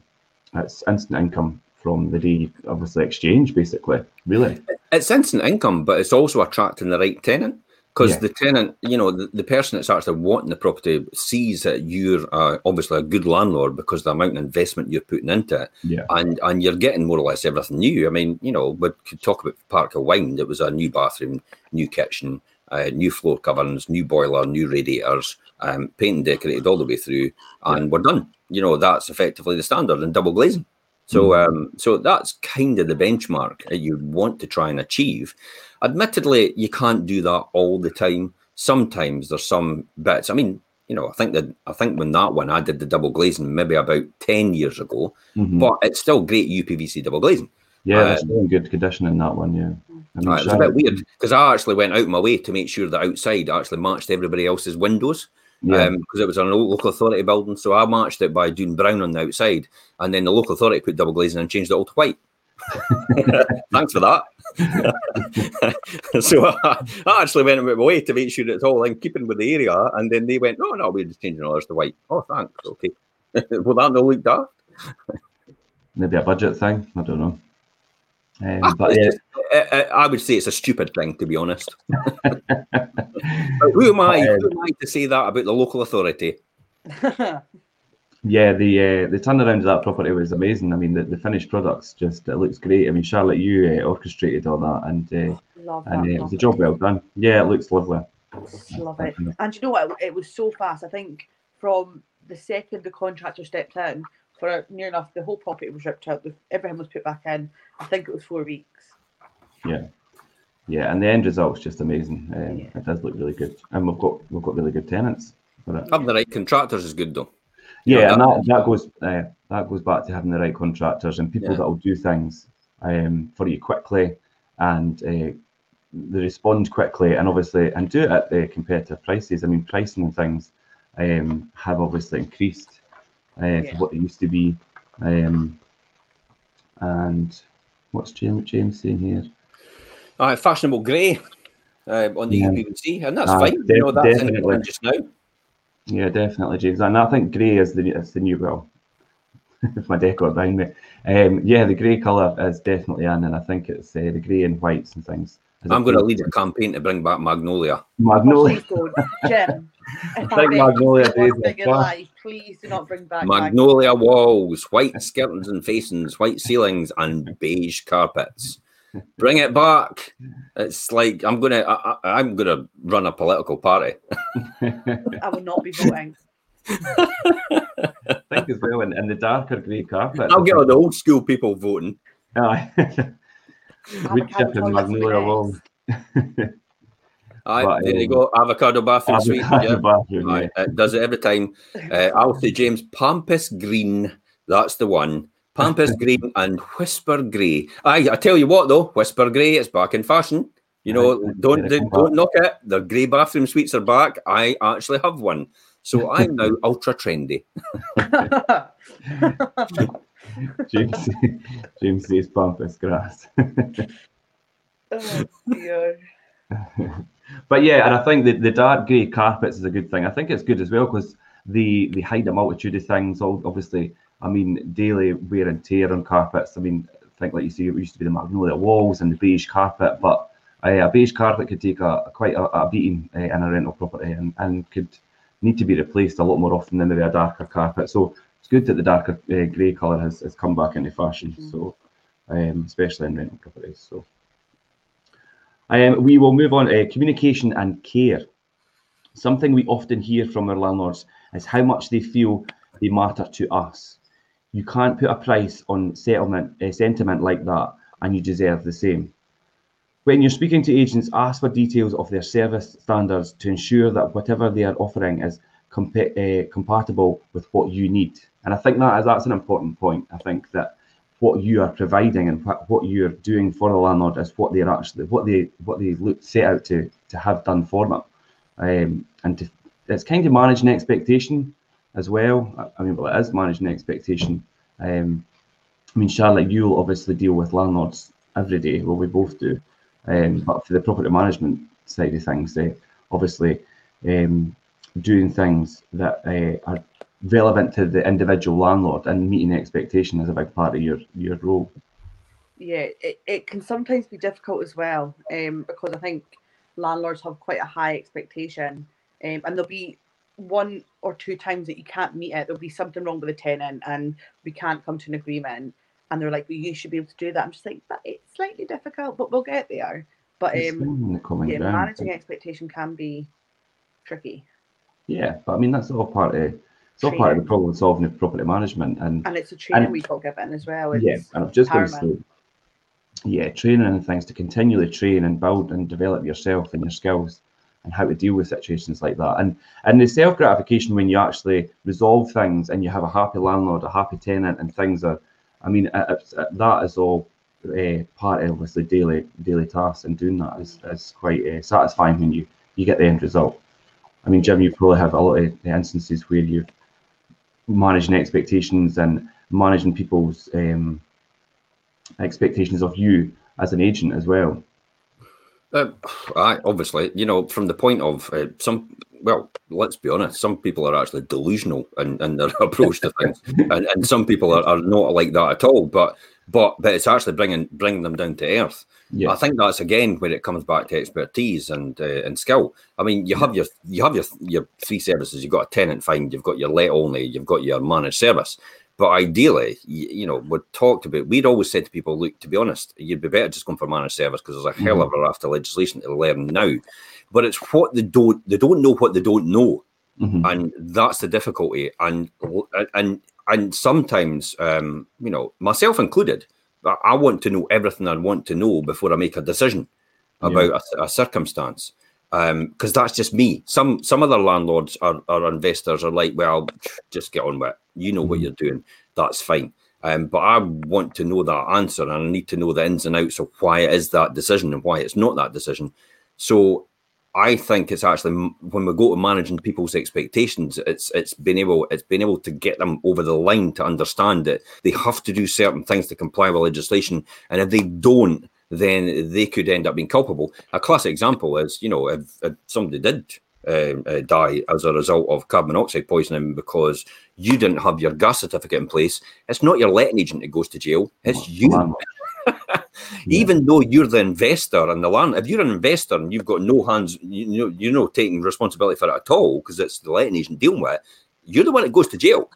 it's instant income from the day obviously exchange, basically. Really, it's instant income, but it's also attracting the right tenant because yeah. the tenant, you know, the, the person that's actually wanting the property sees that you're uh, obviously a good landlord because the amount of investment you're putting into it, yeah. and and you're getting more or less everything new. I mean, you know, we could talk about Park of Wind. It was a new bathroom, new kitchen, uh, new floor coverings, new boiler, new radiators, um, paint decorated all the way through, and yeah. we're done. You know, that's effectively the standard and double glazing. So, mm. um, so that's kind of the benchmark that you want to try and achieve. Admittedly, you can't do that all the time. Sometimes there's some bits. I mean, you know, I think that I think when that one I did the double glazing maybe about ten years ago, mm-hmm. but it's still great UPVC double glazing. Yeah, it's still in good condition in that one. Yeah, I mean, right, it's a bit weird because I actually went out my way to make sure the outside actually matched everybody else's windows yeah. because um, it was on a local authority building. So I matched it by doing brown on the outside, and then the local authority put double glazing and changed it all to white. Thanks for that. so I, I, actually went out my way to make sure it's all in keeping with the area, and then they went, "No, no, we're just changing all ours to white." Oh, thanks. Okay. Will that not look daft? Maybe a budget thing. I don't know. Um, ah, but yeah. Just, I, I, would say it's a stupid thing, to be honest. who am I? Um, who am I to say that about the local authority? yeah, the uh, the turnaround of that property was amazing. I mean, the, the finished products just it looks great. I mean, Charlotte, you uh, orchestrated all that, and uh, Love and uh, it was a job well done. Yeah, it looks lovely. Love it. And you know what? It was so fast. I think from the second the contractor stepped in, for near enough the whole property was ripped out. Everything was put back in. I think it was four weeks. Yeah, yeah, and the end result's just amazing. Um, yeah. It does look really good, and we've got we've got really good tenants. Having the right contractors is good though. Yeah, you know, and that, that goes uh, that goes back to having the right contractors and people yeah. that will do things um, for you quickly and uh, they respond quickly and obviously and do it at the competitive prices. I mean, pricing and things um, have obviously increased uh, yeah. for what they used to be. Um, and what's James, James saying here? Uh, fashionable grey uh, on the yeah. UPVC, and that's uh, fine. Def- you know, that's definitely. just now. Yeah, definitely, James. And I think grey is the is the new well. if my decor behind me, um, yeah, the grey colour is definitely in, and I think it's uh, the grey and whites and things. I'm going to lead a campaign to bring back Magnolia. Magnolia. Oh, Jim, big Magnolia days. Life, please do not bring back Magnolia, Magnolia walls, white skirtings and facings, white ceilings, and beige carpets. Bring it back. It's like I'm gonna I, am gonna run a political party. I will not be voting. I think as well, in, in the darker grey carpet. I'll get all the old school people voting. Aye. Wood chip and magnolia wall. Aye, there you go. Avocado bathroom suite. Yeah. Bathroom, yeah. It does it every time. Uh, I'll say James Pampas Green. That's the one. Pampas Green and Whisper Grey. Aye, I tell you what though, Whisper Grey is back in fashion. You know, don't don't, don't knock it. The grey bathroom suites are back. I actually have one, so I'm now ultra trendy. James, James says pampas grass. oh dear. but yeah, and I think that the dark grey carpets is a good thing. I think it's good as well because they they hide a multitude of things. Obviously, I mean, daily wear and tear on carpets. I mean, I think like you see, it used to be the magnolia walls and the beige carpet, but uh, a beige carpet could take a, a quite a, a beating uh, in a rental property and, and could need to be replaced a lot more often than maybe a darker carpet. So it's good that the darker uh, grey colour has, has come back into fashion. Mm-hmm. So um, especially in rental properties. So um, we will move on. Uh, communication and care. Something we often hear from our landlords is how much they feel they matter to us you can't put a price on settlement uh, sentiment like that and you deserve the same. When you're speaking to agents, ask for details of their service standards to ensure that whatever they are offering is comp- uh, compatible with what you need. And I think that is that's an important point. I think that what you are providing and what, what you're doing for the landlord is what they're actually what they what they look set out to to have done for them. Um, and to, it's kind of managing expectation as well. I mean, well, it is managing expectation. Um, I mean, Charlotte, you'll obviously deal with landlords every day. Well, we both do. Um, but for the property management side of things, they obviously um, doing things that uh, are relevant to the individual landlord and meeting expectation is a big part of your your role. Yeah, it, it can sometimes be difficult as well um, because I think landlords have quite a high expectation um, and there'll be one or two times that you can't meet it. There'll be something wrong with the tenant and we can't come to an agreement. And they're like, well, you should be able to do that. I'm just like, but it's slightly difficult, but we'll get there. But um, yeah, managing expectation can be tricky. Yeah, but I mean that's all part of it's all part of the problem solving of property management, and and it's a training and, we talk about as well. It's yeah, and I've just going to say, yeah, training and things to continually train and build and develop yourself and your skills and how to deal with situations like that. And and the self gratification when you actually resolve things and you have a happy landlord, a happy tenant, and things are, I mean, it, that is all uh, part of the daily daily tasks, and doing that is, is quite uh, satisfying when you you get the end result. I mean, Jim, you probably have a lot of the instances where you've managing expectations and managing people's um, expectations of you as an agent as well. Uh, I obviously, you know, from the point of uh, some, well, let's be honest, some people are actually delusional in, in their approach to things, and, and some people are, are not like that at all. But but but it's actually bringing bringing them down to earth. Yeah. I think that's again where it comes back to expertise and uh, and skill. I mean, you have your you have your your three services. You've got a tenant find, you've got your let only, you've got your managed service. But ideally, you, you, know, we talked about, we'd always said to people, look, to be honest, you'd be better just going for managed service because there's a hell of a mm-hmm. raft of legislation to learn now. But it's what they don't, they don't know what they don't know. Mm-hmm. And that's the difficulty. And, and, and sometimes, um, you know, myself included, I want to know everything I want to know before I make a decision about yeah. a, a circumstance because um, that's just me. Some some other landlords or, or investors are like, well, just get on with it. You know what mm-hmm. you're doing. That's fine. Um, but I want to know that answer, and I need to know the ins and outs of why it is that decision and why it's not that decision. So I think it's actually when we go to managing people's expectations, it's it's been able it's been able to get them over the line to understand that they have to do certain things to comply with legislation, and if they don't, then they could end up being culpable. A classic example is, you know, if, if somebody did um, uh, die as a result of carbon monoxide poisoning because you didn't have your gas certificate in place, it's not your letting agent that goes to jail, it's you. Even though you're the investor and the land, if you're an investor and you've got no hands, you know, you're not taking responsibility for it at all because it's the letting agent dealing with it, you're the one that goes to jail.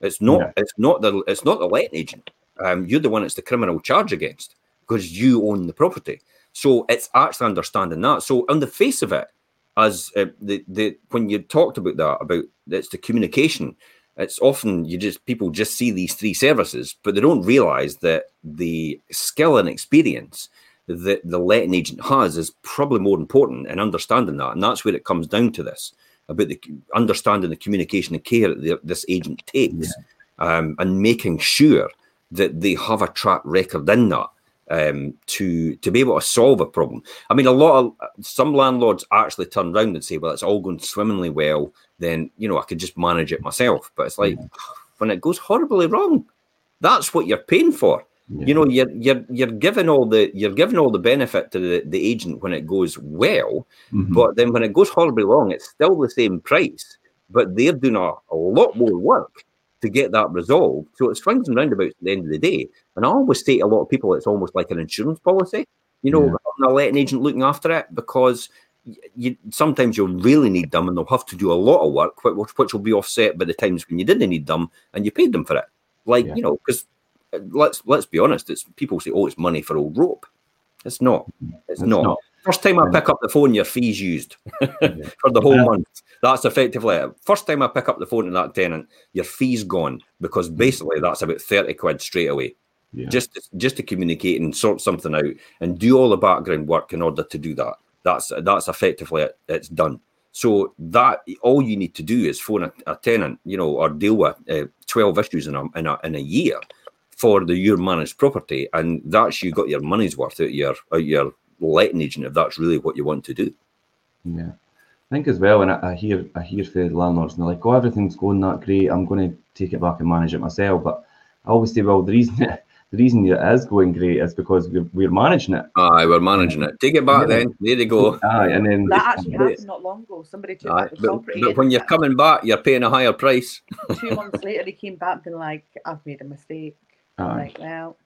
It's not. Yeah. It's not the. It's not the letting agent. Um, you're the one that's the criminal charge against because you own the property. So it's actually understanding that. So on the face of it, as uh, the the when you talked about that about it's the communication, it's often you just people just see these three services, but they don't realize that the skill and experience that the letting agent has is probably more important in understanding that, and that's where it comes down to this about the understanding the communication and care that this agent takes, yeah. um, and making sure that they have a track record in that um, to to be able to solve a problem. I mean, a lot of some landlords actually turn around and say, "Well, it's all going swimmingly well. Then you know I could just manage it myself." But it's like yeah. when it goes horribly wrong, that's what you're paying for. Yeah. You know, you're you're you're giving all the you're giving all the benefit to the, the agent when it goes well, mm-hmm. but then when it goes horribly wrong, it's still the same price, but they're doing a, a lot more work to get that resolved. So it swings and roundabouts at the end of the day. And I always say to a lot of people, it's almost like an insurance policy. You know, yeah. a letting agent looking after it because you sometimes you'll really need them and they'll have to do a lot of work, which, which will be offset by the times when you didn't need them and you paid them for it. Like yeah. you know, because uh, let's let's be honest, it's people say, "Oh, it's money for old rope." It's not. It's, it's not. not. First time I pick up the phone, your fees used for the whole month. That's effectively it. First time I pick up the phone to that tenant, your fee's gone because basically that's about 30 quid straight away. Yeah. Just, just to communicate and sort something out and do all the background work in order to do that. That's that's effectively it. It's done. So that all you need to do is phone a, a tenant, you know, or deal with uh, twelve issues in a, in a in a year for the your managed property, and that's you got your money's worth out your out your letting agent if that's really what you want to do. Yeah. Think as well, and I, I hear I hear for the landlords, and they're like, "Oh, everything's going that great. I'm going to take it back and manage it myself." But I always say, well, the reason the reason it is going great is because we're, we're managing it. Aye, we're managing it. Take it back yeah. then. There you go. Aye, and then that actually happened not long ago. Somebody took Aye, the but, but when you're coming back, you're paying a higher price. Two months later, he came back and like, "I've made a mistake." Aye. Like, well,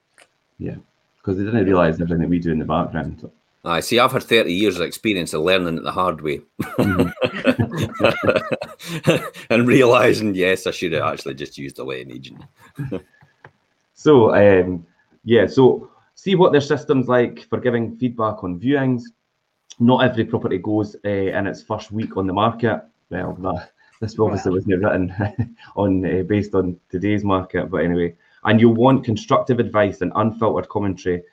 yeah, because they didn't realise everything that we do in the background. I see. I've had thirty years of experience of learning it the hard way, mm-hmm. and realizing yes, I should have actually just used a letting agent. so, um, yeah. So, see what their system's like for giving feedback on viewings. Not every property goes uh, in its first week on the market. Well, that, this obviously wasn't written on uh, based on today's market, but anyway. And you'll want constructive advice and unfiltered commentary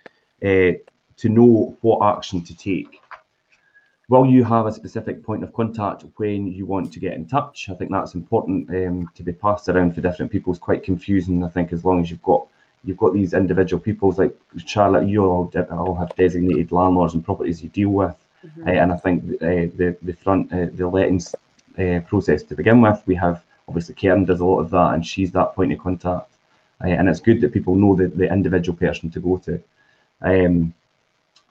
uh, to know what action to take. Will you have a specific point of contact when you want to get in touch? I think that's important um, to be passed around for different people. It's quite confusing. I think as long as you've got you've got these individual peoples like Charlotte, you all, all have designated landlords and properties you deal with, mm-hmm. uh, and I think uh, the the front uh, the lettings uh, process to begin with, we have obviously Karen does a lot of that, and she's that point of contact, uh, and it's good that people know the, the individual person to go to. Um,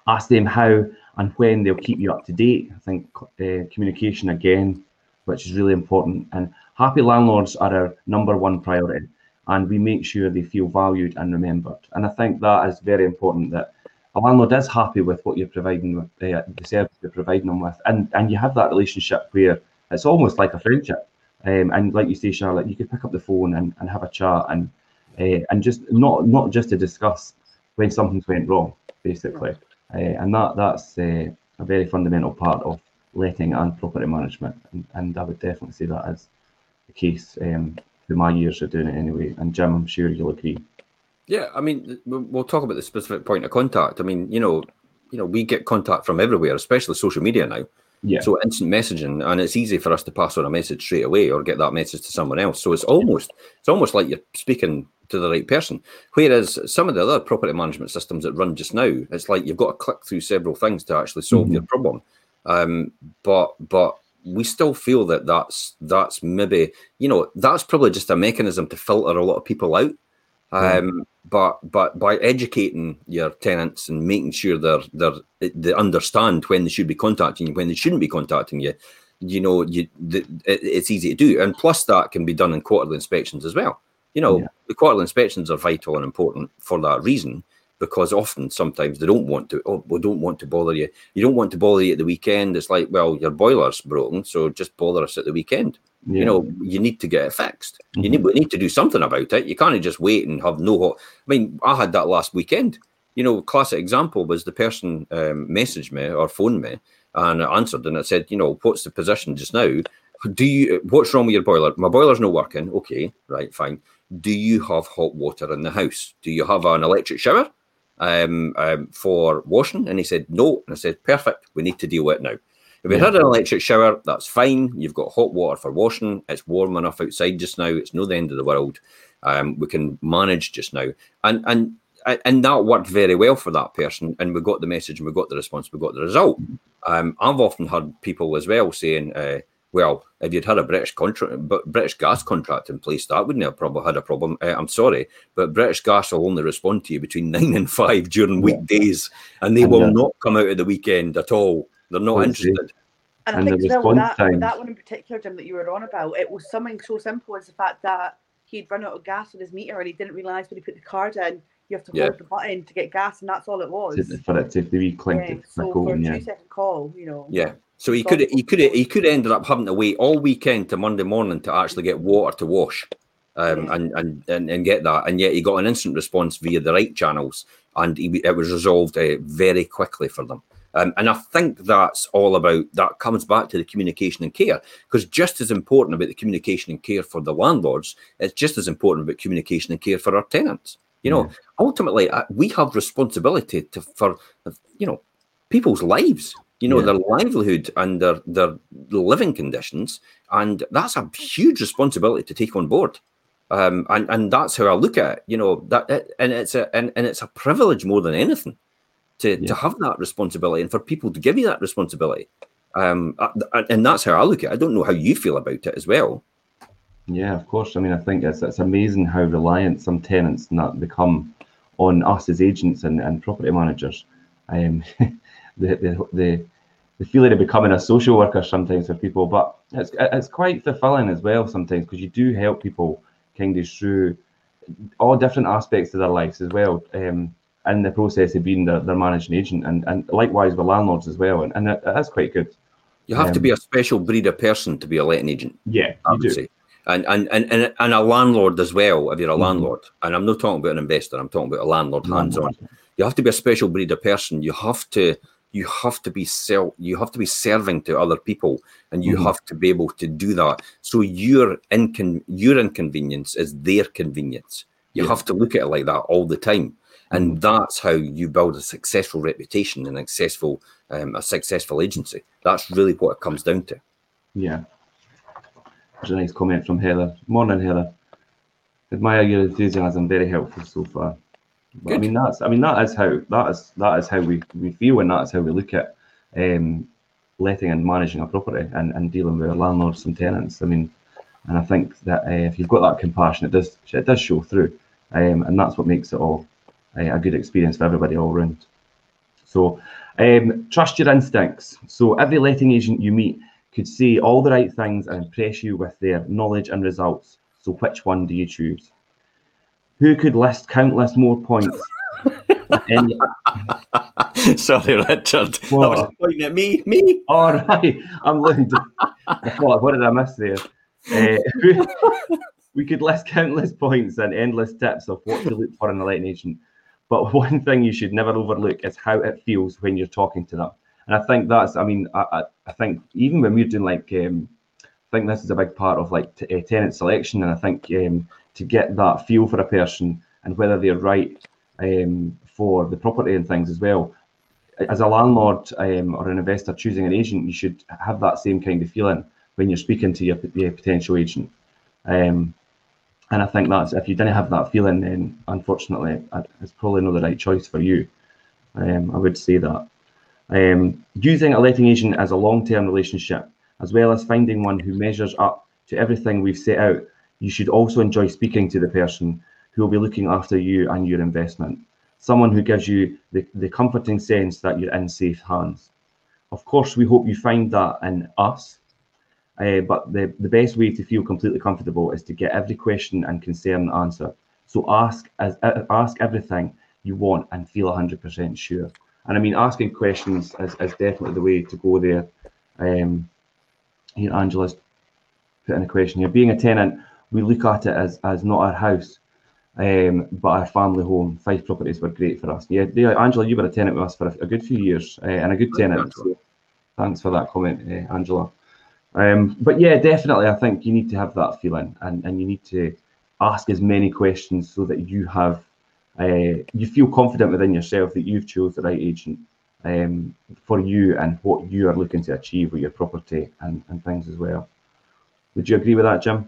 ask them how and when they'll keep you up to date. I think uh, communication again, which is really important. And happy landlords are our number one priority, and we make sure they feel valued and remembered. And I think that is very important that a landlord is happy with what you're providing with uh, the service you're providing them with, and and you have that relationship where it's almost like a friendship. Um, and like you say, Charlotte, you could pick up the phone and, and have a chat and uh, and just not not just to discuss when something's went wrong, basically. Uh, and that that's uh, a very fundamental part of letting and property management. And, and I would definitely say as the case um, through my years of doing it anyway. And Jim, I'm sure you'll agree. Yeah, I mean, we'll talk about the specific point of contact. I mean, you know, you know, we get contact from everywhere, especially social media now. Yeah. So instant messaging, and it's easy for us to pass on a message straight away or get that message to someone else. So it's almost it's almost like you're speaking to the right person. Whereas some of the other property management systems that run just now, it's like you've got to click through several things to actually solve mm-hmm. your problem. Um, but but we still feel that that's that's maybe you know that's probably just a mechanism to filter a lot of people out. Um, but but by educating your tenants and making sure they're they're they understand when they should be contacting you, when they shouldn't be contacting you, you know, you the, it, it's easy to do. And plus, that can be done in quarterly inspections as well. You know, yeah. the quarterly inspections are vital and important for that reason because often sometimes they don't want to oh we don't want to bother you. You don't want to bother you at the weekend. It's like well your boiler's broken so just bother us at the weekend. Yeah. you know you need to get it fixed. Mm-hmm. you need we need to do something about it. You can't just wait and have no hot i mean i had that last weekend. You know classic example was the person um, messaged me or phoned me and I answered and I said you know what's the position just now? Do you what's wrong with your boiler? My boiler's not working. Okay right fine do you have hot water in the house? Do you have an electric shower um, um, for washing? And he said, no. And I said, perfect. We need to deal with it now. If we yeah. had an electric shower, that's fine. You've got hot water for washing. It's warm enough outside just now. It's no the end of the world. Um, we can manage just now. And and and that worked very well for that person. And we got the message and we got the response. We got the result. Um, I've often heard people as well saying, uh, well, if you'd had a British contract, but British Gas contract in place, that wouldn't have probably had a problem. Uh, I'm sorry, but British Gas will only respond to you between nine and five during weekdays, and they and will yeah. not come out at the weekend at all. They're not interested. And, and I think well, that, that one in particular, Jim, that you were on about, it was something so simple as the fact that he'd run out of gas with his meter and he didn't realise when he put the card in, you have to yeah. hold the button to get gas, and that's all it was. For it to be clinked. Yeah, so for a two second call, you know. Yeah. So he could he could he could ended up having to wait all weekend to Monday morning to actually get water to wash, um, and, and and and get that, and yet he got an instant response via the right channels, and he, it was resolved uh, very quickly for them. Um, and I think that's all about that comes back to the communication and care because just as important about the communication and care for the landlords, it's just as important about communication and care for our tenants. You know, ultimately, uh, we have responsibility to for you know people's lives you know, yeah. their livelihood and their their living conditions, and that's a huge responsibility to take on board. Um, and and that's how I look at it. You know that, and it's a and, and it's a privilege more than anything to yeah. to have that responsibility and for people to give you that responsibility. Um, and that's how I look at it. I don't know how you feel about it as well. Yeah, of course. I mean, I think it's it's amazing how reliant some tenants not become on us as agents and, and property managers. Um, the, the the the feeling of becoming a social worker sometimes for people, but it's it's quite fulfilling as well sometimes because you do help people kind of through all different aspects of their lives as well. Um, in the process of being their, their managing agent, and, and likewise with landlords as well, and, and it is quite good. You have um, to be a special breed of person to be a letting agent. Yeah, I would say and and and and a landlord as well. If you're a mm-hmm. landlord, and I'm not talking about an investor, I'm talking about a landlord hands on. You have to be a special breed of person. You have to you have to be you have to be serving to other people, and you mm-hmm. have to be able to do that. So your incon your inconvenience is their convenience. You yeah. have to look at it like that all the time, and mm-hmm. that's how you build a successful reputation and successful um, a successful agency. That's really what it comes down to. Yeah, there's a nice comment from Heather. Morning, Heather. Admire your enthusiasm. Very helpful so far. I mean, that's. I mean, that is how that is that is how we we feel, and that is how we look at um, letting and managing a property and, and dealing with landlords and tenants. I mean, and I think that uh, if you've got that compassion, it does it does show through, um, and that's what makes it all uh, a good experience for everybody all around. So, um, trust your instincts. So every letting agent you meet could say all the right things and impress you with their knowledge and results. So which one do you choose? Who could list countless more points? Sorry, Richard. What? That was pointing at me. Me. All right. I'm looking. To, what did I miss there? Uh, we could list countless points and endless tips of what to look for in a letting agent. But one thing you should never overlook is how it feels when you're talking to them. And I think that's, I mean, I, I think even when we're doing like, um, I think this is a big part of like t- uh, tenant selection. And I think um, to get that feel for a person and whether they're right um, for the property and things as well. As a landlord um, or an investor choosing an agent, you should have that same kind of feeling when you're speaking to your, your potential agent. Um, and I think that's if you didn't have that feeling, then unfortunately, it's probably not the right choice for you. Um, I would say that. Um, using a letting agent as a long-term relationship, as well as finding one who measures up to everything we've set out, you should also enjoy speaking to the person who will be looking after you and your investment. Someone who gives you the, the comforting sense that you're in safe hands. Of course, we hope you find that in us, uh, but the, the best way to feel completely comfortable is to get every question and concern answered. So ask as uh, ask everything you want and feel 100% sure. And I mean, asking questions is, is definitely the way to go there. Um, here, Angela's put in a question here. Being a tenant, we look at it as, as not our house, um, but our family home. Fife Properties were great for us. Yeah, yeah Angela, you were a tenant with us for a, a good few years uh, and a good tenant. So thanks for that comment, uh, Angela. Um, but yeah, definitely, I think you need to have that feeling and, and you need to ask as many questions so that you have uh, you feel confident within yourself that you've chose the right agent um, for you and what you are looking to achieve with your property and, and things as well. Would you agree with that, Jim?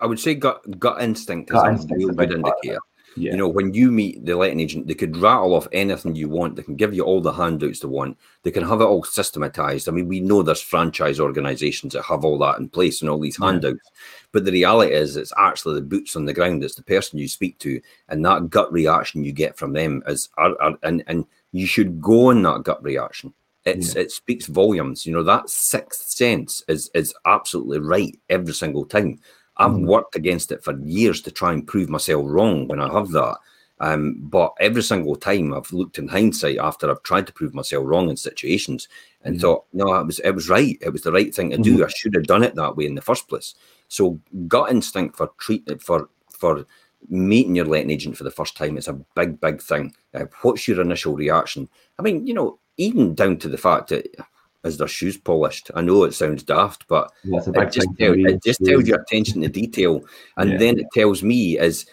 I would say gut gut instinct gut is a real good indicator. Yeah. You know, when you meet the letting agent, they could rattle off anything you want. They can give you all the handouts they want. They can have it all systematized. I mean, we know there's franchise organizations that have all that in place and all these handouts. Yeah. But the reality is, it's actually the boots on the ground. It's the person you speak to, and that gut reaction you get from them is, are, are, and and you should go on that gut reaction. It's yeah. it speaks volumes. You know that sixth sense is is absolutely right every single time. I've mm. worked against it for years to try and prove myself wrong when I have that. Um, but every single time I've looked in hindsight after I've tried to prove myself wrong in situations and mm. thought, no, it was it was right. It was the right thing to mm. do. Mm-hmm. I should have done it that way in the first place. So gut instinct for treat for for meeting your letting agent for the first time is a big, big thing. Uh, what's your initial reaction? I mean, you know, even down to the fact that is their shoes polished? I know it sounds daft, but yeah, it just, tell, it just tells you attention to detail, and yeah. then it tells me is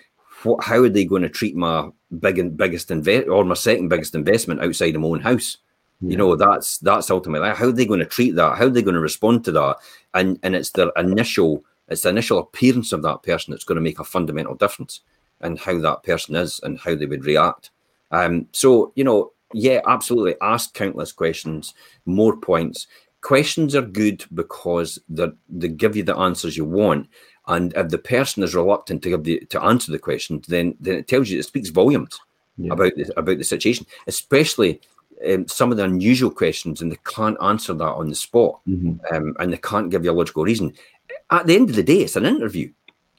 what how are they going to treat my big and biggest invest or my second biggest investment outside of my own house? Yeah. You know, that's that's ultimately how are they going to treat that? How are they going to respond to that? And and it's their initial it's the initial appearance of that person that's going to make a fundamental difference in how that person is and how they would react. Um, so you know, yeah, absolutely. Ask countless questions, more points. Questions are good because they they give you the answers you want. And if the person is reluctant to give the to answer the question, then then it tells you it speaks volumes yeah. about the, about the situation, especially um, some of the unusual questions, and they can't answer that on the spot, mm-hmm. um, and they can't give you a logical reason. At the end of the day, it's an interview.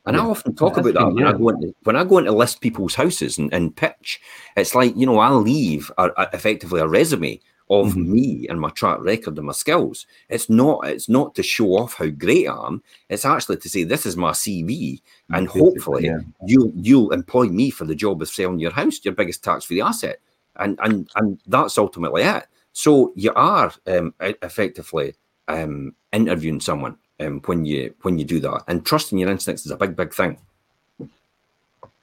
And. I often talk about that when. I go into when I go into list people's houses and, and pitch. It's like you know I leave a, a, effectively a resume of mm-hmm. me and my track record and my skills. It's not it's not to show off how great I am. It's actually to say this is my CV, and hopefully yeah. you'll you'll employ me for the job of selling your house, your biggest tax free asset, and and and that's ultimately it. So you are um, effectively um, interviewing someone um, when you when you do that. And trusting your instincts is a big, big thing.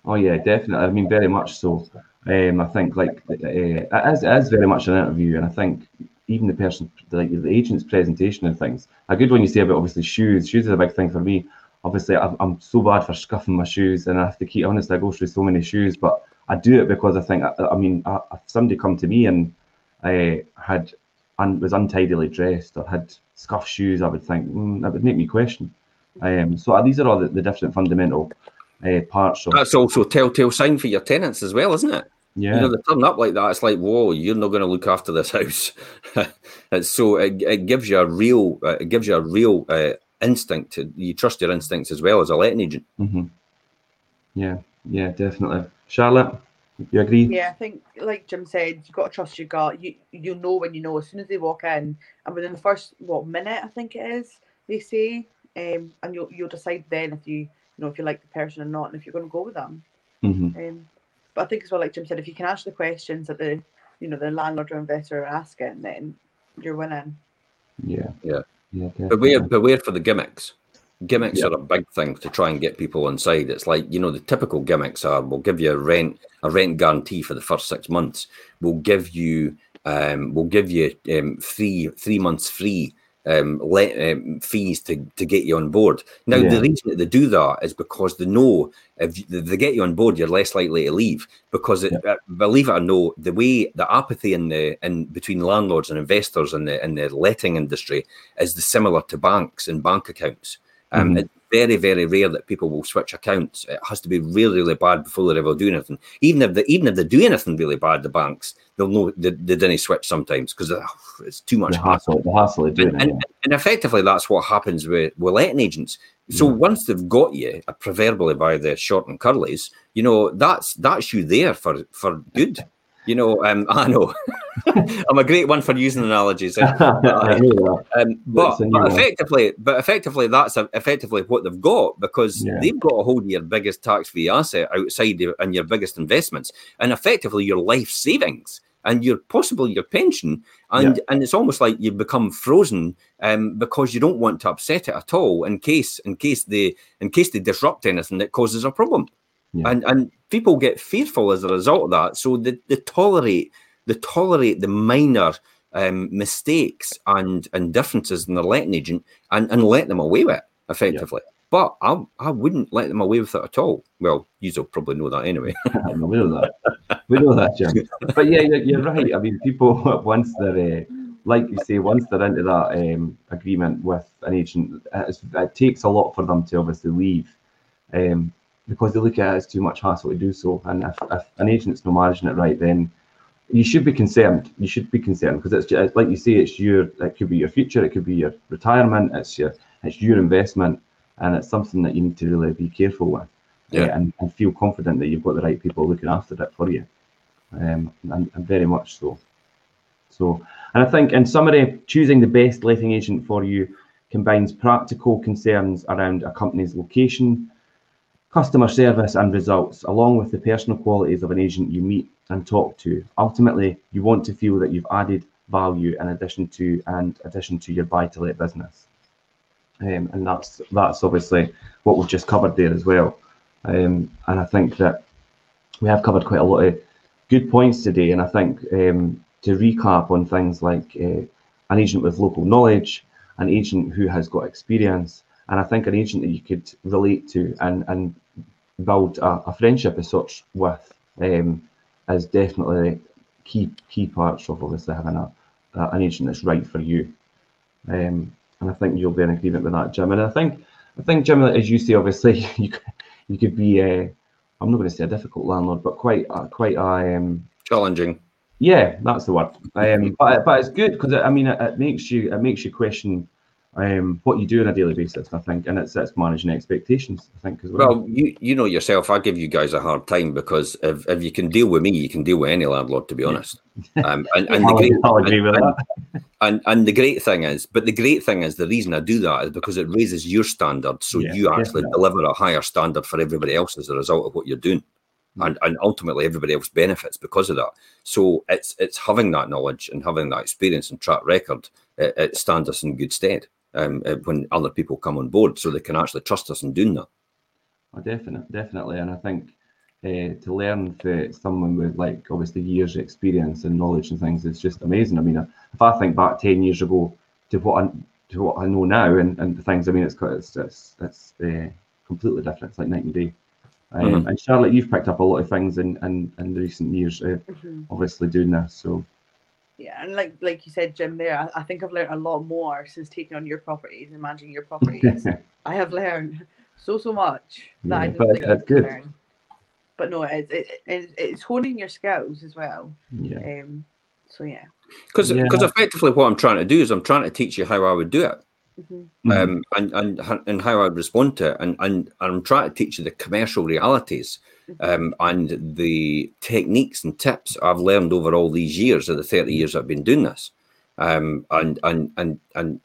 Oh yeah, definitely. I mean, very much so. Um, I think like uh, it, is, it is very much an interview, and I think even the person, like the agent's presentation and things. A good one you say about obviously shoes. Shoes is a big thing for me. Obviously, I'm, so bad for scuffing my shoes, and I have to keep honest. I go through so many shoes, but I do it because I think. I, I mean, if somebody come to me and I had and was untidily dressed or had scuff shoes, I would think mm, that would make me question. Um, so uh, these are all the, the different fundamental uh, parts. Of, That's also a telltale sign for your tenants as well, isn't it? Yeah. You know, they turn up like that. It's like, whoa, you're not going to look after this house. it's so it, it, gives you a real, uh, it gives you a real uh, instinct. To, you trust your instincts as well as a letting agent. Mm-hmm. Yeah, yeah, definitely. Charlotte. You agree? Yeah, I think like Jim said, you've got to trust your gut. You you know when you know as soon as they walk in, and within the first what minute I think it is, they say, um, and you'll you'll decide then if you you know if you like the person or not, and if you're going to go with them. Mm-hmm. Um, but I think as well, like Jim said, if you can answer the questions that the you know the landlord or investor are asking, then you're winning. Yeah, yeah, yeah. Beware, beware for the gimmicks gimmicks yep. are a big thing to try and get people inside. It's like you know the typical gimmicks are we'll give you a rent a rent guarantee for the first six months. We'll give you um, we'll give you um, three three months free um, let, um, fees to, to get you on board. Now, yeah. the reason that they do that is because they know if they get you on board, you're less likely to leave. Because it, yeah. uh, believe it or no, the way the apathy in the in between landlords and investors in the in the letting industry is the similar to banks and bank accounts. Um, mm-hmm. It's very, very rare that people will switch accounts. It has to be really, really bad before they ever do anything. Even if they, even if they do anything really bad, the banks they'll know they, they didn't switch sometimes because oh, it's too much the hassle. The hassle and, and, and, effectively, that's what happens with with letting agents. So yeah. once they've got you, uh, proverbially by the short and curlies, you know that's that's you there for for good. You know, um, I know I'm a great one for using analogies. Eh? um, but, but effectively, but effectively, that's a, effectively what they've got because yeah. they've got a hold of your biggest tax-free asset outside of, and your biggest investments, and effectively your life savings and your possible your pension, and yeah. and it's almost like you become frozen um, because you don't want to upset it at all in case in case they in case they disrupt anything that causes a problem. Yeah. And and people get fearful as a result of that. So they, they tolerate they tolerate the minor um, mistakes and and differences in their letting agent and, and let them away with it effectively. Yeah. But I, I wouldn't let them away with it at all. Well, you'll probably know that anyway. we know that. We know that, Jim. But yeah, you're, you're right. I mean, people once they're uh, like you say, once they're into that um, agreement with an agent, it takes a lot for them to obviously leave. Um, because they look at it as too much hassle to do so. And if, if an agent's not managing it right, then you should be concerned. You should be concerned because it's just, like you say, it's your. It could be your future. It could be your retirement. It's your. It's your investment, and it's something that you need to really be careful with. Yeah. Uh, and, and feel confident that you've got the right people looking after it for you. Um, and, and very much so. So, and I think in summary, choosing the best letting agent for you combines practical concerns around a company's location, customer service and results, along with the personal qualities of an agent you meet and talk to. Ultimately, you want to feel that you've added value in addition to and addition to your buy to let business. Um, and that's that's obviously what we've just covered there as well. Um, and I think that we have covered quite a lot of good points today. And I think um, to recap on things like uh, an agent with local knowledge, an agent who has got experience, and I think an agent that you could relate to and and build a, a friendship as such with um, is definitely key key parts of obviously having a, a an agent that's right for you. Um, and I think you'll be in agreement with that, Jim. And I think I think Jim, as you say, obviously you you could be a I'm not going to say a difficult landlord, but quite uh, quite a um, challenging. Yeah, that's the word. Um, but but it's good because I mean it, it, makes you it makes you question um, what you do on a daily basis. I think, and it's it's managing expectations. I think as well. Well, you you know yourself. I give you guys a hard time because if, if you can deal with me, you can deal with any landlord. To be honest, um, and, and, the great, I'll agree with and, that. And, and the great thing is, but the great thing is, the reason I do that is because it raises your standard, so yeah, you actually definitely. deliver a higher standard for everybody else as a result of what you're doing. And, and ultimately everybody else benefits because of that. So it's it's having that knowledge and having that experience and track record. It, it stands us in good stead um, uh, when other people come on board, so they can actually trust us in doing that. Oh, definitely, definitely, and I think uh, to learn for someone with like obviously years of experience and knowledge and things is just amazing. I mean, if I think back ten years ago to what I to what I know now and, and the things, I mean, it's it's it's, it's uh, completely different. It's like night and day. Um, mm-hmm. And Charlotte, you've picked up a lot of things in in, in recent years, uh, mm-hmm. obviously doing this. So yeah, and like like you said, Jim, there, I, I, think I've learned a lot more since taking on your properties and managing your properties. I have learned so so much that yeah, I didn't think that's good. Learn. But no, it's it, it, it's honing your skills as well. Yeah. Um, so yeah. Because because yeah. effectively, what I'm trying to do is I'm trying to teach you how I would do it. Mm-hmm. Um, and, and and how I respond to it, and, and I'm trying to teach you the commercial realities um, and the techniques and tips I've learned over all these years of the 30 years I've been doing this, um, and and and and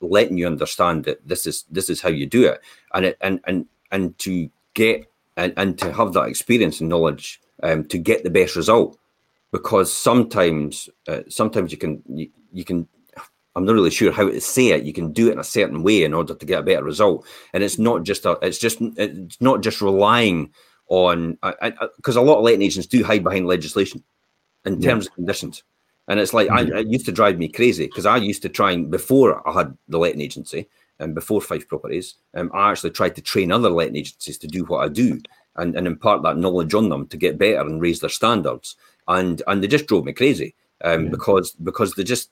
letting you understand that this is this is how you do it, and it, and and and to get and, and to have that experience and knowledge um, to get the best result, because sometimes uh, sometimes you can you, you can I'm not really sure how to say it. You can do it in a certain way in order to get a better result, and it's not just a. It's just it's not just relying on because a lot of letting agents do hide behind legislation in yeah. terms of conditions. And it's like I, it used to drive me crazy because I used to try and before I had the letting agency and before Fife Properties, um, I actually tried to train other letting agencies to do what I do and, and impart that knowledge on them to get better and raise their standards. And and they just drove me crazy um, yeah. because because they just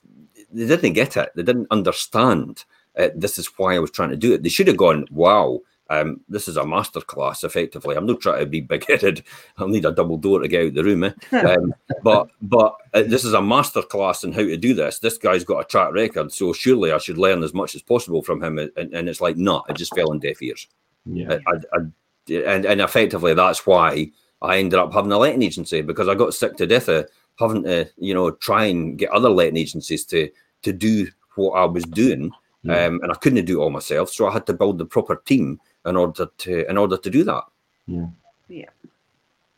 they didn't get it. They didn't understand. Uh, this is why I was trying to do it. They should have gone, wow, um, this is a masterclass, effectively. I'm not trying to be big headed. I'll need a double door to get out the room. Eh? Um, but but uh, this is a masterclass in how to do this. This guy's got a track record, so surely I should learn as much as possible from him. And, and it's like, no, it just fell on deaf ears. Yeah. I, I, I, and, and effectively, that's why I ended up having a letting agency because I got sick to death of having to, you know, try and get other letting agencies to to do what I was doing. Yeah. Um, and I couldn't do it all myself, so I had to build the proper team in order to in order to do that. Yeah. Yeah.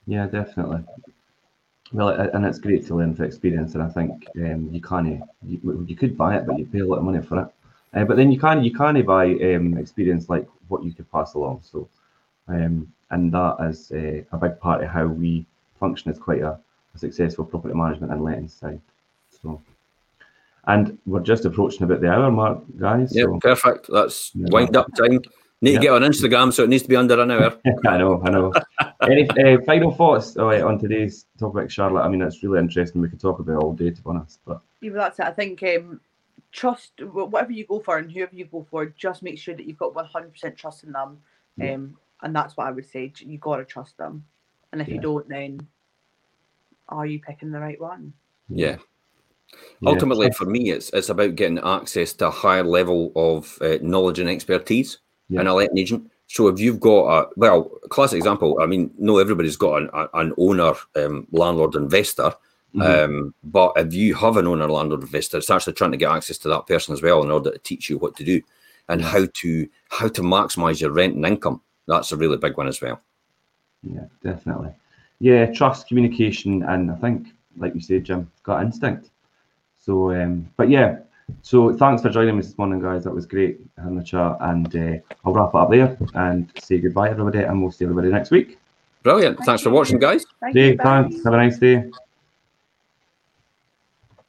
Yeah, definitely. Well, and it's great to learn from experience, and I think um, you can't you, you, could buy it, but you pay a lot of money for it. Uh, but then you can you can't buy um, experience like what you could pass along. So, um, and that is uh, a big part of how we function as quite a, a successful property management and letting side. So, and we're just approaching about the hour mark, guys. Yeah, so, perfect. That's yeah. wind up time. Need to get on Instagram, so it needs to be under an hour. I know, I know. Any uh, final thoughts oh, on today's topic, Charlotte? I mean, it's really interesting. We could talk about all day, to be honest. But yeah, that's it. I think um, trust whatever you go for and whoever you go for, just make sure that you've got one hundred percent trust in them. Yeah. Um, and that's what I would say. You got to trust them, and if yeah. you don't, then are you picking the right one? Yeah. Ultimately, for me, it's it's about getting access to a higher level of uh, knowledge and expertise yeah. and a letting agent. So if you've got a well, classic example. I mean, no, everybody's got an, an owner, um, landlord, investor. Mm-hmm. Um, but if you have an owner, landlord, investor, it's actually trying to get access to that person as well in order to teach you what to do and how to how to maximize your rent and income. That's a really big one as well. Yeah, definitely. Yeah, trust, communication, and I think, like you said, Jim, got instinct. So, um, but yeah, so thanks for joining me this morning, guys. That was great having the chat, and uh, I'll wrap it up there and say goodbye, everybody, and we'll see everybody next week. Brilliant. Thanks for watching, guys. Thank you, thanks. Have a nice day.